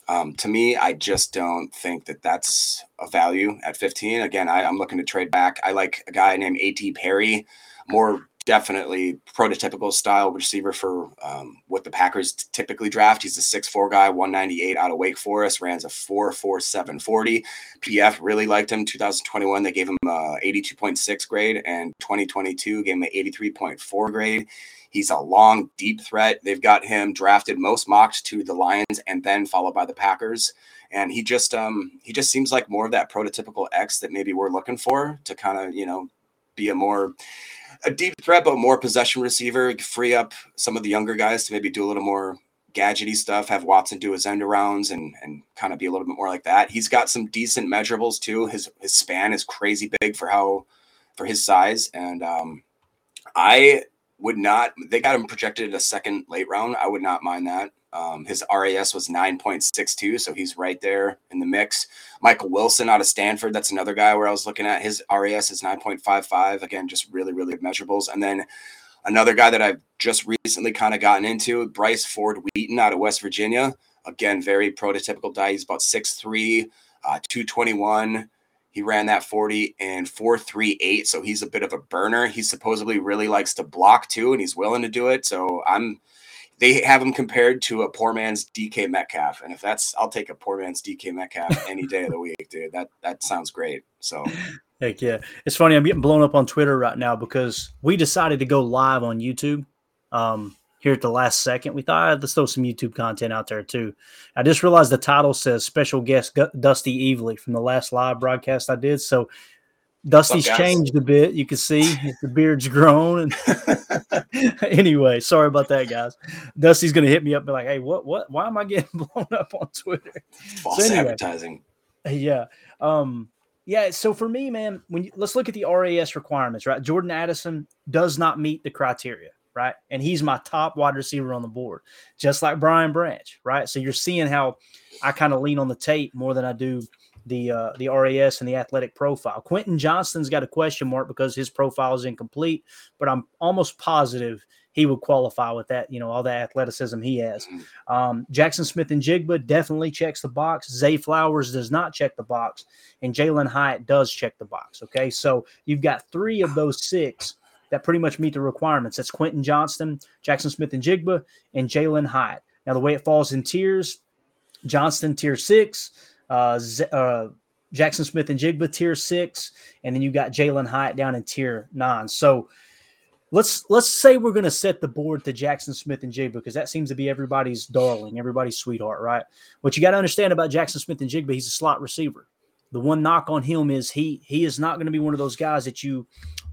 um, to me, I just don't think that that's a value at 15. Again, I, I'm looking to trade back. I like a guy named A.T. Perry, more definitely prototypical style receiver for um, what the Packers typically draft. He's a 6'4 guy, 198 out of Wake Forest, ran a 4'4'7 40. PF really liked him. 2021, they gave him a 82.6 grade, and 2022 gave him an 83.4 grade. He's a long, deep threat. They've got him drafted most mocked to the Lions and then followed by the Packers. And he just um he just seems like more of that prototypical X that maybe we're looking for to kind of, you know, be a more a deep threat, but more possession receiver, free up some of the younger guys to maybe do a little more gadgety stuff, have Watson do his end arounds and and kind of be a little bit more like that. He's got some decent measurables too. His his span is crazy big for how for his size. And um I would not. They got him projected a second late round. I would not mind that. Um, his RAS was 9.62, so he's right there in the mix. Michael Wilson out of Stanford, that's another guy where I was looking at. His RAS is 9.55. Again, just really, really measurables. And then another guy that I've just recently kind of gotten into, Bryce Ford Wheaton out of West Virginia. Again, very prototypical guy. He's about 6'3, uh, 221. He ran that 40 and 438. So he's a bit of a burner. He supposedly really likes to block too, and he's willing to do it. So I'm they have him compared to a poor man's DK Metcalf. And if that's I'll take a poor man's DK Metcalf any day of the week, dude. That that sounds great. So
Heck yeah. It's funny, I'm getting blown up on Twitter right now because we decided to go live on YouTube. Um, here at the last second. We thought, ah, let's throw some YouTube content out there too. I just realized the title says special guest Dusty Evely from the last live broadcast I did. So Dusty's changed a bit. You can see the beard's grown. And [LAUGHS] anyway, sorry about that, guys. Dusty's gonna hit me up, and be like, "Hey, what, what? Why am I getting [LAUGHS] blown up on Twitter?"
False so anyway, advertising. [LAUGHS]
Yeah. Um. Yeah. So for me, man, when you, let's look at the RAS requirements, right? Jordan Addison does not meet the criteria right? And he's my top wide receiver on the board, just like Brian Branch, right? So you're seeing how I kind of lean on the tape more than I do the uh, the RAS and the athletic profile. Quentin Johnston's got a question mark because his profile is incomplete, but I'm almost positive he would qualify with that, you know, all the athleticism he has. Mm-hmm. Um, Jaxon Smith-Njigba definitely checks the box. Zay Flowers does not check the box, and Jalin Hyatt does check the box. Okay, so you've got three of those six that pretty much meet the requirements. That's Quentin Johnston, Jaxon Smith-Njigba, and Jalin Hyatt. Now, the way it falls in tiers Johnston, tier six, uh, Z- uh, Jaxon Smith-Njigba, tier six, and then you got Jalin Hyatt down in tier nine. So, let's let's say we're going to set the board to Jaxon Smith-Njigba because that seems to be everybody's darling, everybody's sweetheart, right? What you got to understand about Jaxon Smith-Njigba, he's a slot receiver. The one knock on him is he he is not going to be one of those guys that you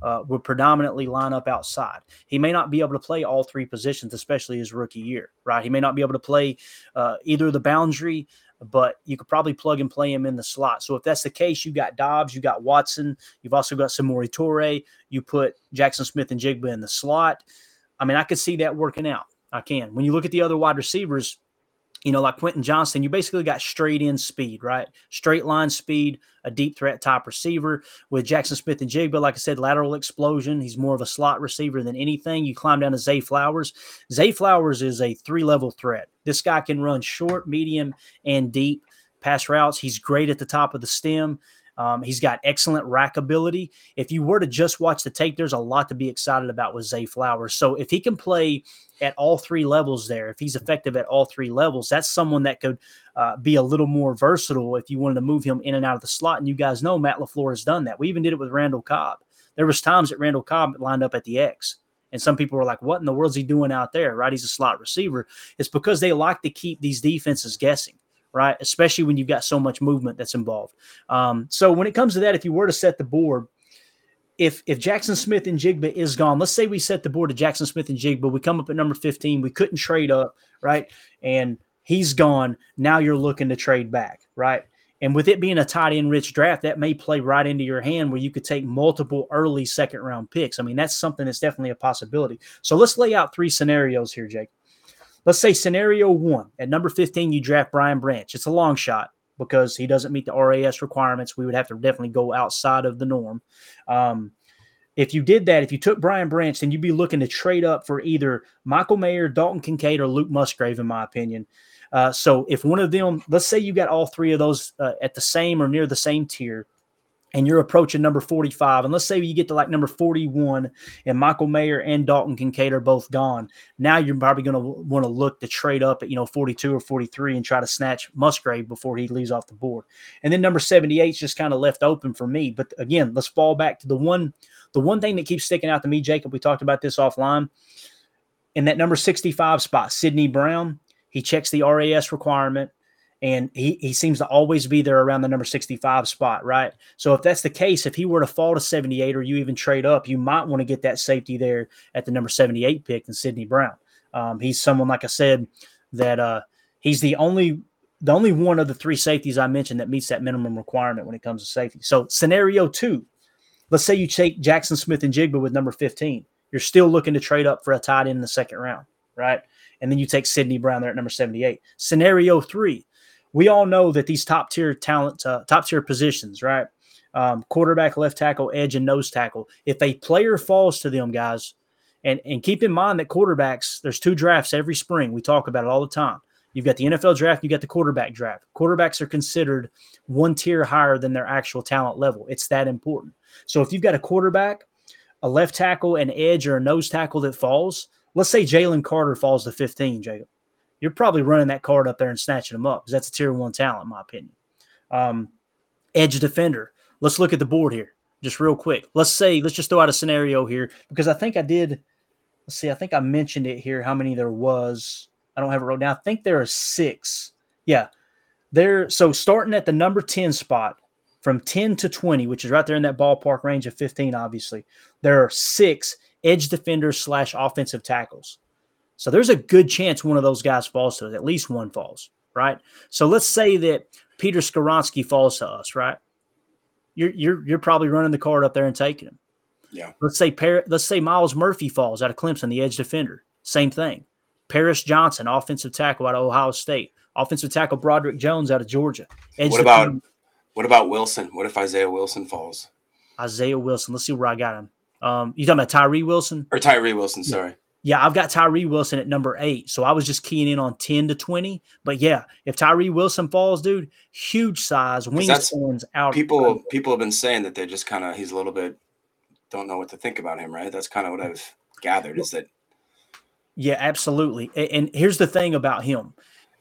uh, would predominantly line up outside. He may not be able to play all three positions, especially his rookie year, right? He may not be able to play uh, either the boundary, but you could probably plug and play him in the slot. So if that's the case, you got Doubs, you got Watson, you've also got Samori Toure. You put Jaxon Smith-Njigba in the slot. I mean, I could see that working out. I can. When you look at the other wide receivers, you know, like Quentin Johnston, you basically got straight in speed, right? Straight line speed, a deep threat type receiver. With Jaxon Smith-Njigba, like I said, lateral explosion. He's more of a slot receiver than anything. You climb down to Zay Flowers. Zay Flowers is a three level threat. This guy can run short, medium, and deep pass routes. He's great at the top of the stem. Um, he's got excellent rack ability. If you were to just watch the tape, there's a lot to be excited about with Zay Flowers. So if he can play at all three levels there, if he's effective at all three levels, that's someone that could uh, be a little more versatile if you wanted to move him in and out of the slot. And you guys know Matt LaFleur has done that. We even did it with Randall Cobb. There was times that Randall Cobb lined up at the X. And some people were like, what in the world's he doing out there? Right? He's a slot receiver. It's because they like to keep these defenses guessing right? Especially when you've got so much movement that's involved. Um, so when it comes to that, if you were to set the board, if if Jaxon Smith-Njigba is gone, let's say we set the board to Jaxon Smith-Njigba, we come up at number 15, we couldn't trade up, right? And he's gone. Now you're looking to trade back, right? And with it being a tight end rich draft, that may play right into your hand where you could take multiple early second round picks. I mean, that's something that's definitely a possibility. So let's lay out three scenarios here, Jake. Let's say scenario one at number 15, you draft Brian Branch. It's a long shot because he doesn't meet the RAS requirements. We would have to definitely go outside of the norm. Um, if you did that, if you took Brian Branch, then you'd be looking to trade up for either Michael Mayer, Dalton Kincaid, or Luke Musgrave, in my opinion. Uh, so if one of them, let's say you got all three of those uh, at the same or near the same tier, and you're approaching number 45, and let's say you get to like number 41, and Michael Mayer and Dalton Kincaid are both gone. Now you're probably going to want to look to trade up at you know 42 or 43 and try to snatch Musgrave before he leaves off the board. And then number 78 is just kind of left open for me. But again, let's fall back to the one the one thing that keeps sticking out to me, Jacob, we talked about this offline. In that number 65 spot, Sydney Brown, he checks the RAS requirement and he, he seems to always be there around the number 65 spot, right? So if that's the case, if he were to fall to 78 or you even trade up, you might want to get that safety there at the number 78 pick in Sydney Brown. Um, he's someone, like I said, that uh, he's the only the only one of the three safeties I mentioned that meets that minimum requirement when it comes to safety. So scenario two, Let's say you take Jaxon Smith-Njigba with number 15. You're still looking to trade up for a tight end in the second round, right? And then you take Sydney Brown there at number 78. Scenario three, we all know that these top tier talent, uh, top tier positions, right? Um, quarterback, left tackle, edge, and nose tackle. If a player falls to them, guys, and, and keep in mind that quarterbacks, there's two drafts every spring. We talk about it all the time. You've got the NFL draft, you got the quarterback draft. Quarterbacks are considered one tier higher than their actual talent level. It's that important. So if you've got a quarterback, a left tackle, an edge, or a nose tackle that falls, let's say Jalen Carter falls to 15, Jacob. You're probably running that card up there and snatching him up because that's a tier one talent, in my opinion. Um, edge defender. Let's look at the board here, just real quick. Let's say, let's just throw out a scenario here because I think I did. Let's see, I think I mentioned it here how many there was. I don't have it wrote down. I think there are six. Yeah. There, so starting at the number 10 spot, from 10 to 20, which is right there in that ballpark range of 15, obviously, there are six edge defenders slash offensive tackles. So there's a good chance one of those guys falls to us. At least one falls, right? So let's say that Peter Skoronski falls to us, right? You're you're you're probably running the card up there and taking him.
Yeah.
Let's say let's say Myles Murphy falls out of Clemson, the edge defender. Same thing. Paris Johnson, offensive tackle out of Ohio State. Offensive tackle Broderick Jones out of Georgia.
Edge what about defender. What about Wilson? What if Isaiah Wilson falls?
Isaiah Wilson. Let's see where I got him. Um, you talking about Tyree Wilson?
Or Tyree Wilson, sorry.
Yeah, I've got Tyree Wilson at number eight. So I was just keying in on 10 to 20. But yeah, if Tyree Wilson falls, dude, huge size, wingspans out.
People people have been saying that they just kind of he's a little bit don't know what to think about him, right? That's kind of what I've gathered is that
Yeah, absolutely. And, and here's the thing about him.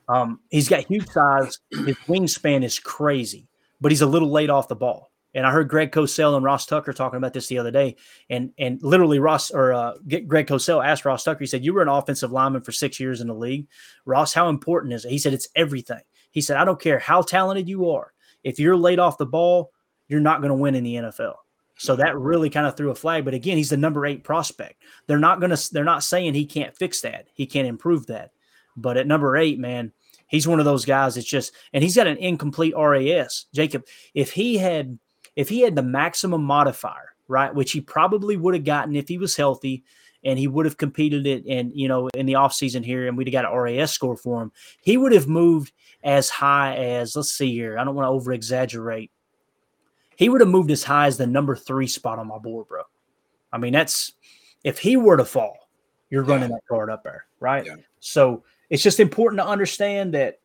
Um, he's got huge size, his wingspan is crazy but he's a little late off the ball. And I heard Greg Cosell and Ross Tucker talking about this the other day. And and literally Ross or uh, Greg Cosell asked Ross Tucker, he said, You were an offensive lineman for six years in the league. Ross, how important is it? He said, It's everything. He said, I don't care how talented you are. If you're laid off the ball, you're not going to win in the NFL. So that really kind of threw a flag. But again, he's the number eight prospect. They're not going to, they're not saying he can't fix that. He can't improve that. But at number eight, man, He's one of those guys It's just, and he's got an incomplete RAS. Jacob, if he had, if he had the maximum modifier, right, which he probably would have gotten if he was healthy and he would have competed it and you know in the offseason here and we'd have got an RAS score for him, he would have moved as high as let's see here. I don't want to over exaggerate. He would have moved as high as the number three spot on my board, bro. I mean, that's if he were to fall, you're running that card up there, right? Yeah. So it's just important to understand that,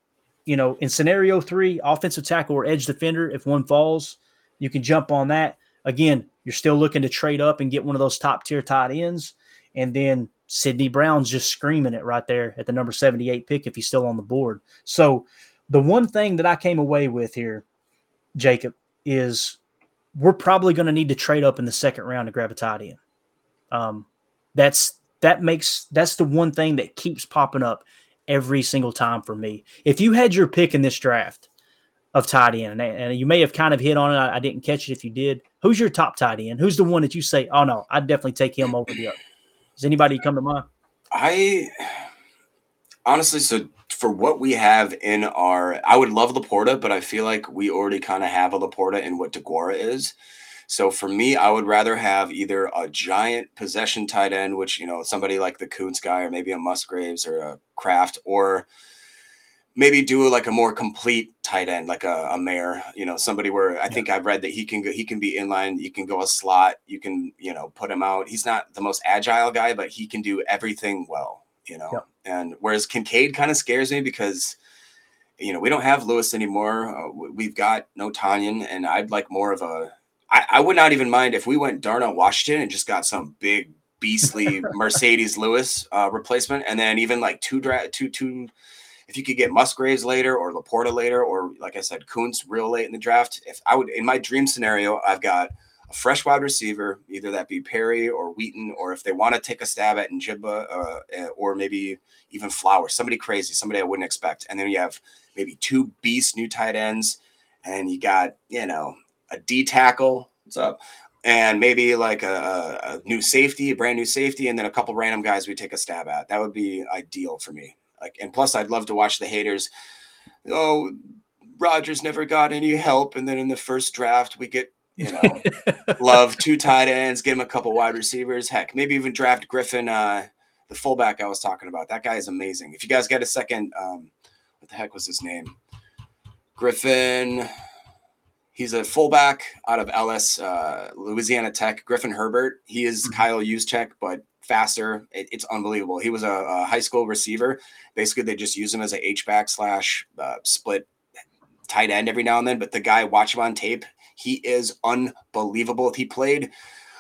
you know, in scenario three, offensive tackle or edge defender, if one falls, you can jump on that. Again, you're still looking to trade up and get one of those top tier tight ends. And then Sydney Brown's just screaming it right there at the number 78 pick if he's still on the board. So the one thing that I came away with here, Jacob, is we're probably going to need to trade up in the second round to grab a tight end. Um, that's that makes that's the one thing that keeps popping up every single time for me. If you had your pick in this draft of tight end, and you may have kind of hit on it, I, I didn't catch it if you did. Who's your top tight end? Who's the one that you say, oh no, I'd definitely take him over the other? Does anybody come to mind?
I honestly, so for what we have in our, I would love Laporta, but I feel like we already kind of have a Laporta in what DeGuara is. So for me, I would rather have either a giant possession tight end, which you know somebody like the Kuntz guy, or maybe a Musgraves or a Kraft, or maybe do like a more complete tight end, like a, a Mayer, you know, somebody where I think I've read that he can go, he can be inline, you can go a slot, you can, you know, put him out. He's not the most agile guy, but he can do everything well, you know.
Yep.
And whereas Kincaid kind of scares me because, you know, we don't have Lewis anymore. Uh, we've got no Tonyan, and I'd like more of a. I, I would not even mind if we went Darnell Washington and just got some big beastly [LAUGHS] Marcedes Lewis uh, replacement, and then even like two dra- two two if you could get Musgraves later or Laporta later, or like I said, Kuntz real late in the draft, if I would, in my dream scenario, I've got a fresh wide receiver, either that be Perry or Wheaton, or if they want to take a stab at Njigba, uh, eh, or maybe even Flower, somebody crazy, somebody I wouldn't expect. And then you have maybe two beast new tight ends, and you got, you know, a D tackle. What's up? And maybe like a, a new safety, a brand new safety, and then a couple random guys we take a stab at. That would be ideal for me. Like, and plus, I'd love to watch the haters. Oh, Rodgers never got any help, and then in the first draft, we get you know, [LAUGHS] love two tight ends, give him a couple wide receivers. Heck, maybe even draft Griffin, uh, the fullback I was talking about. That guy is amazing. If you guys get a second, um, what the heck was his name? Griffin. He's a fullback out of LS, uh, Louisiana Tech. Griffin Herbert. He is mm-hmm. Kyle Juszczyk, but faster. It, it's unbelievable. He was a, a, high school receiver. Basically, they just use him as a H back slash uh, split tight end every now and then. But the guy, watch him on tape. He is unbelievable. He played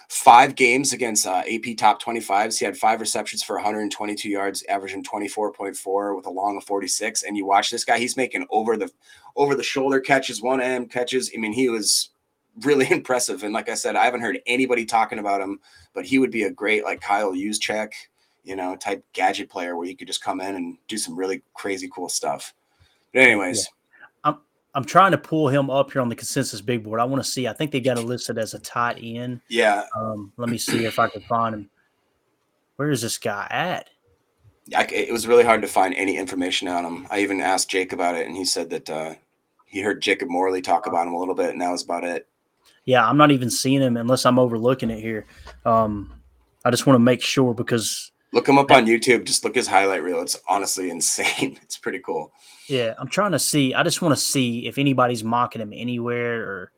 five games against uh, AP top 25s. He had five receptions for 122 yards, averaging 24.4 with a long of 46. And you watch this guy, he's making over the over the shoulder catches, one M catches. I mean, he was really [LAUGHS] impressive. And like I said, I haven't heard anybody talking about him, but he would be a great like Kyle Juszczyk, you know, type gadget player where you could just come in and do some really crazy cool stuff. But anyways. Yeah.
I'm I'm trying to pull him up here on the consensus big board. I want to see. I think they got it listed as a tight end.
Yeah.
Um, let me see if I can find him. Where is this guy at?
I, it was really hard to find any information on him. I even asked Jake about it, and he said that uh, he heard Jacob Morley talk about him a little bit, and that was about it
yeah, I'm not even seeing him unless I'm overlooking it here. Um, I just want to make sure because
look him up on YouTube. Just look his highlight reel. It's honestly insane. [LAUGHS] It's pretty cool.
Yeah, I'm trying to see. I just want to see if anybody's mocking him anywhere or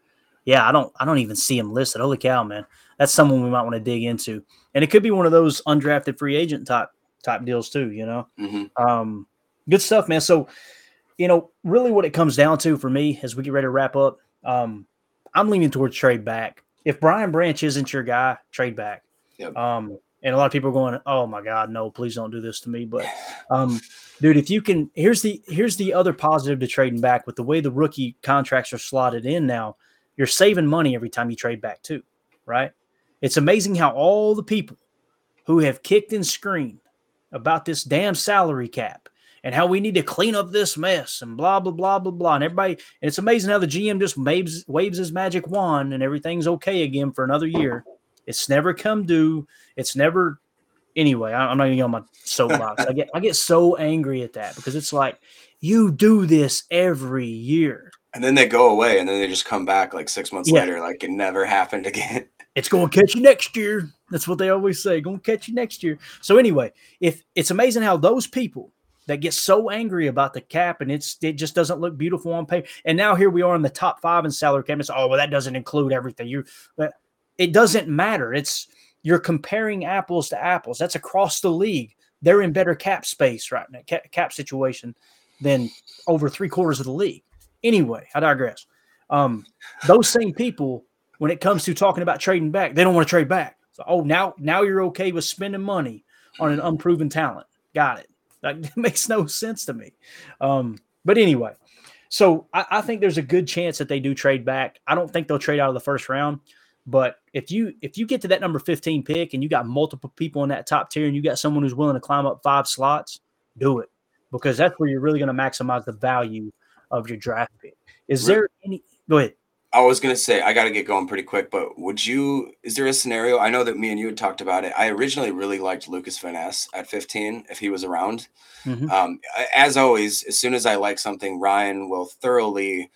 yeah, I don't I don't even see him listed. Holy cow, man. That's someone we might want to dig into. And it could be one of those undrafted free agent type type deals too, you know.
Mm-hmm.
Um good stuff, man. So, you know, really what it comes down to for me as we get ready to wrap up, um, I'm leaning towards trade back. If Brian Branch isn't your guy, trade back.
Yep.
Um, and a lot of people are going, "Oh my God, no! Please don't do this to me." But, [SIGHS] um, dude, if you can, here's the here's the other positive to trading back. With the way the rookie contracts are slotted in now, you're saving money every time you trade back too, right? It's amazing how all the people who have kicked and screamed about this damn salary cap and how we need to clean up this mess and blah blah blah blah blah. And everybody, and it's amazing how the GM just waves waves his magic wand and everything's okay again for another year. It's never come due. It's never anyway. I, am not even on my soapbox. I get I get so angry at that because it's like you do this every year.
And then they go away and then they just come back like six months yeah. later, like it never [LAUGHS] happened again.
It's going to catch you next year. That's what they always say. Going to catch you next year. So anyway, if it's amazing how those people that gets so angry about the cap and it's it just doesn't look beautiful on paper. And now here we are in the top five in salary cap. It's oh well, that doesn't include everything. You, it doesn't matter. It's you're comparing apples to apples. That's across the league. They're in better cap space right now, cap, cap situation than over three quarters of the league. Anyway, I digress. Um, those same people, when it comes to talking about trading back, they don't want to trade back. So, oh, now now you're okay with spending money on an unproven talent. Got it. [LAUGHS] That makes no sense to me. Um, but anyway, so I, I, think there's a good chance that they do trade back. I don't think they'll trade out of the first round. But if you if you get to that number 15 pick and you got multiple people in that top tier and you got someone who's willing to climb up five slots, do it because that's where you're really going to maximize the value of your draft pick. Is there any? Go ahead.
I was gonna say I got to get going pretty quick, but would you? Is there a scenario? I know that me and you had talked about it. I originally really liked Lucas Ness at 15 if he was around. Mm-hmm. Um, as always, as soon as I like something, Ryan will thoroughly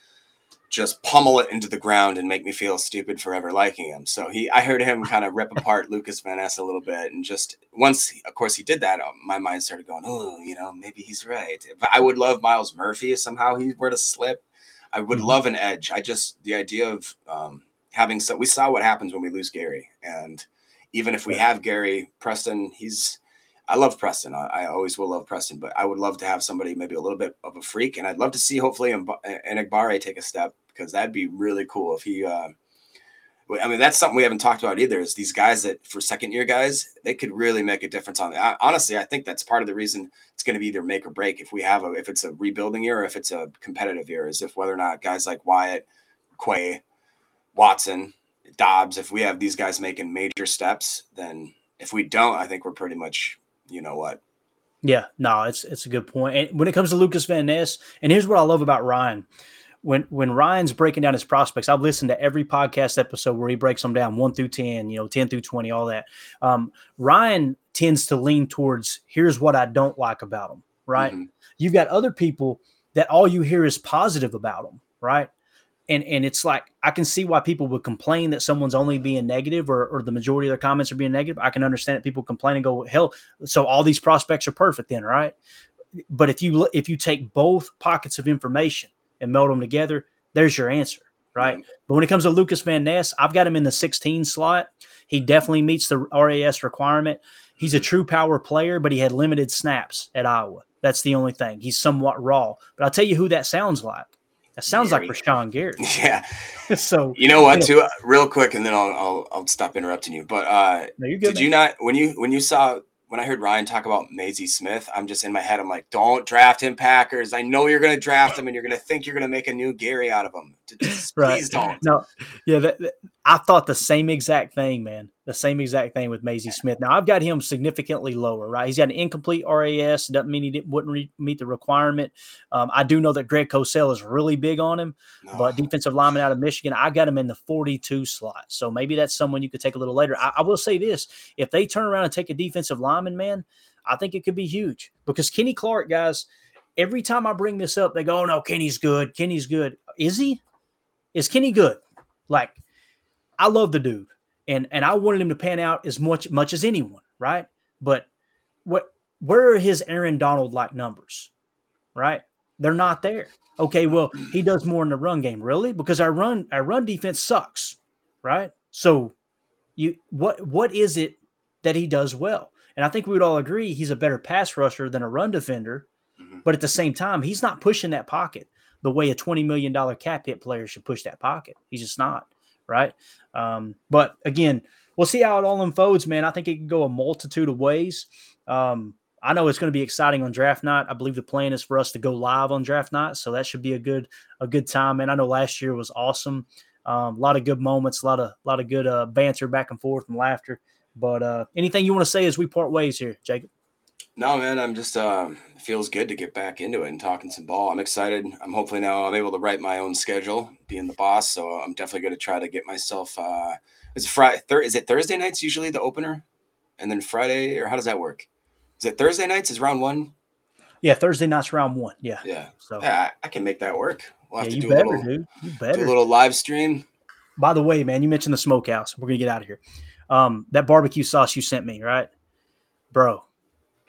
just pummel it into the ground and make me feel stupid for ever liking him. So he, I heard him kind of rip [LAUGHS] apart Lucas Van Ness a little bit, and just once, of course, he did that, um, my mind started going, oh, you know, maybe he's right. But I would love Myles Murphy if somehow he were to slip. I would mm-hmm. love an edge. I just the idea of um, having so we saw what happens when we lose Gary, and even if we have Gary Preston, he's I love Preston. I, I, always will love Preston, but I would love to have somebody maybe a little bit of a freak, and I'd love to see hopefully Enagbare take a step because that'd be really cool if he. Uh, I mean, that's something we haven't talked about either. Is these guys that for second year guys, they could really make a difference on that. Honestly, I think that's part of the reason it's going to be either make or break if we have a if it's a rebuilding year or if it's a competitive year. Is if whether or not guys like Wyatt, Quay, Watson, Doubs, if we have these guys making major steps, then if we don't, I think we're pretty much you know what.
Yeah, no, it's it's a good point. And when it comes to Lucas Van Ness, and here's what I love about Ryan. When when Ryan's breaking down his prospects, I've listened to every podcast episode where he breaks them down one through ten, you know, ten through twenty, all that. Um, Ryan tends to lean towards here's what I don't like about him. Right? Mm-hmm. You've got other people that all you hear is positive about them. Right? and and it's like I can see why people would complain that someone's only being negative or, or the majority of their comments are being negative. I can understand that people complain and go, hell, so all these prospects are perfect then, right? But if you if you take both pockets of information and meld them together, there's your answer, right? But when it comes to Lucas Van Ness, I've got him in the 16 slot. He definitely meets the RAS requirement. He's a true power player, but he had limited snaps at Iowa. That's the only thing. He's somewhat raw. But I'll tell you who that sounds like. That sounds Gary. like Rashan Gary.
Yeah. [LAUGHS]
so
you know what, too, uh, real quick, and then I'll, I'll I'll stop interrupting you. But uh, no, did man. you not when you when you saw when I heard Ryan talk about Mazi Smith, I'm just in my head. I'm like, don't draft him, Packers. I know you're going to draft him, and you're going to think you're going to make a new Gary out of him. Just, [LAUGHS] right. Please don't.
No, yeah, that, I thought the same exact thing, man. The same exact thing with Mazi Smith. Now I've got him significantly lower, right? He's got an incomplete RAS. Doesn't mean he didn't, wouldn't re- meet the requirement. Um, I do know that Greg Cosell is really big on him, no. but defensive lineman out of Michigan, I got him in the 42 slot. So maybe that's someone you could take a little later. I, I will say this: if they turn around and take a defensive lineman, man, I think it could be huge because Kenny Clark, guys. Every time I bring this up, they go, "Oh no, Kenny's good. Kenny's good. Is he? Is Kenny good? Like, I love the dude, and and I wanted him to pan out as much much as anyone, right? But what where are his Aaron Donald like numbers, right? They're not there. Okay, well he does more in the run game, really, because our run our run defense sucks, right? So you what what is it that he does well? And I think we would all agree he's a better pass rusher than a run defender, mm-hmm. but at the same time, he's not pushing that pocket the way a $20 million cap hit player should push that pocket. He's just not, right? Um, but again, we'll see how it all unfolds, man. I think it can go a multitude of ways. Um, I know it's going to be exciting on draft night. I believe the plan is for us to go live on draft night, so that should be a good a good time. And I know last year was awesome. Um, a lot of good moments, a lot of a lot of good uh, banter back and forth and laughter. But uh, anything you want to say as we part ways here, Jacob?
No, man, I'm just uh, feels good to get back into it and talking some ball. I'm excited. I'm hopefully now I'm able to write my own schedule, being the boss. So I'm definitely going to try to get myself. Uh, is it Friday? Thir- is it Thursday nights usually the opener, and then Friday, or how does that work? Is it Thursday nights? Is round one?
Yeah, Thursday nights round one. Yeah.
Yeah. So yeah, I, I can make that work.
We'll have yeah, to do better, a little, dude. You better.
Do a little live stream.
By the way, man, you mentioned the smokehouse. We're gonna get out of here. Um, that barbecue sauce you sent me, right, bro?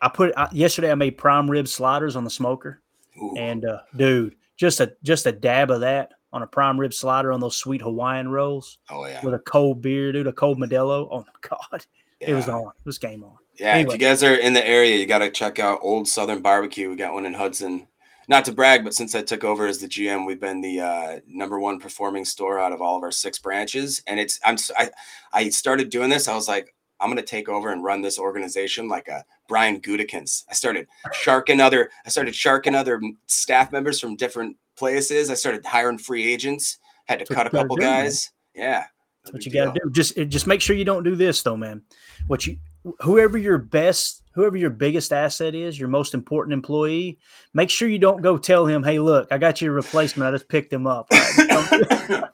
I put I, yesterday. I made prime rib sliders on the smoker, Ooh. and uh, dude, just a just a dab of that on a prime rib slider on those sweet Hawaiian rolls.
Oh yeah,
with a cold beer, dude, a cold Modelo. Oh my god, yeah. it was on. It was game on.
Yeah, anyway. if you guys are in the area, you got to check out Old Southern Barbecue. We got one in Hudson. Not to brag, but since I took over as the GM, we've been the uh, number one performing store out of all of our six branches. And it's I'm I I started doing this. I was like, I'm going to take over and run this organization like a Brian Gutekunst. I started sharking other, I started sharking other staff members from different places. I started hiring free agents. Had to That's cut a couple do, guys. Man. Yeah.
That's what you got to do. Just, eh, just make sure you don't do this though, man. What you, whoever your best, whoever your biggest asset is, your most important employee, make sure you don't go tell him, "Hey, look, I got your replacement. I just picked him up."
I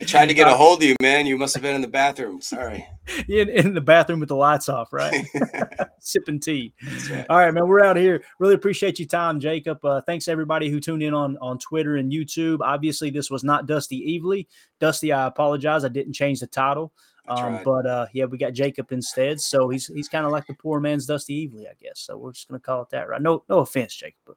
[LAUGHS] tried to get a hold of you, man. You must have been in the bathroom. Sorry. [LAUGHS]
In, in the bathroom with the lights off, right? [LAUGHS] Sipping tea. Right. All right, man. We're out here. Really appreciate your time, Jacob. Uh, thanks everybody who tuned in on on Twitter and YouTube. Obviously, this was not Dusty Evely. Dusty, I apologize. I didn't change the title. Um, but uh, yeah, we got Jacob instead, so he's he's kind of like the poor man's Dusty Evely, I guess. So we're just gonna call it that, right? No, no offense, Jacob, but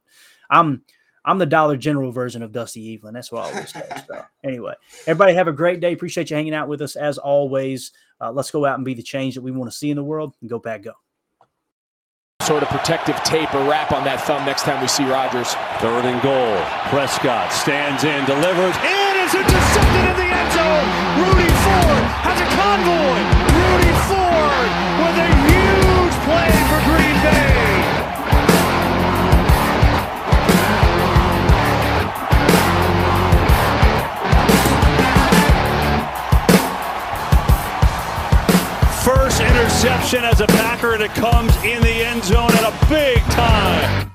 I'm I'm the Dollar General version of Dusty Evelyn. That's what I always say. So [LAUGHS] anyway, everybody have a great day. Appreciate you hanging out with us as always. Uh, let's go out and be the change that we want to see in the world and go back go.
Sort of protective tape or wrap on that thumb next time we see Rodgers.
Third and goal. Prescott stands in, delivers. And It is intercepted in the end zone. Rudy Ford has a convoy. Rudy Ford with a huge play for Green Bay. First interception as a Packer, and it comes in the end zone at a big time.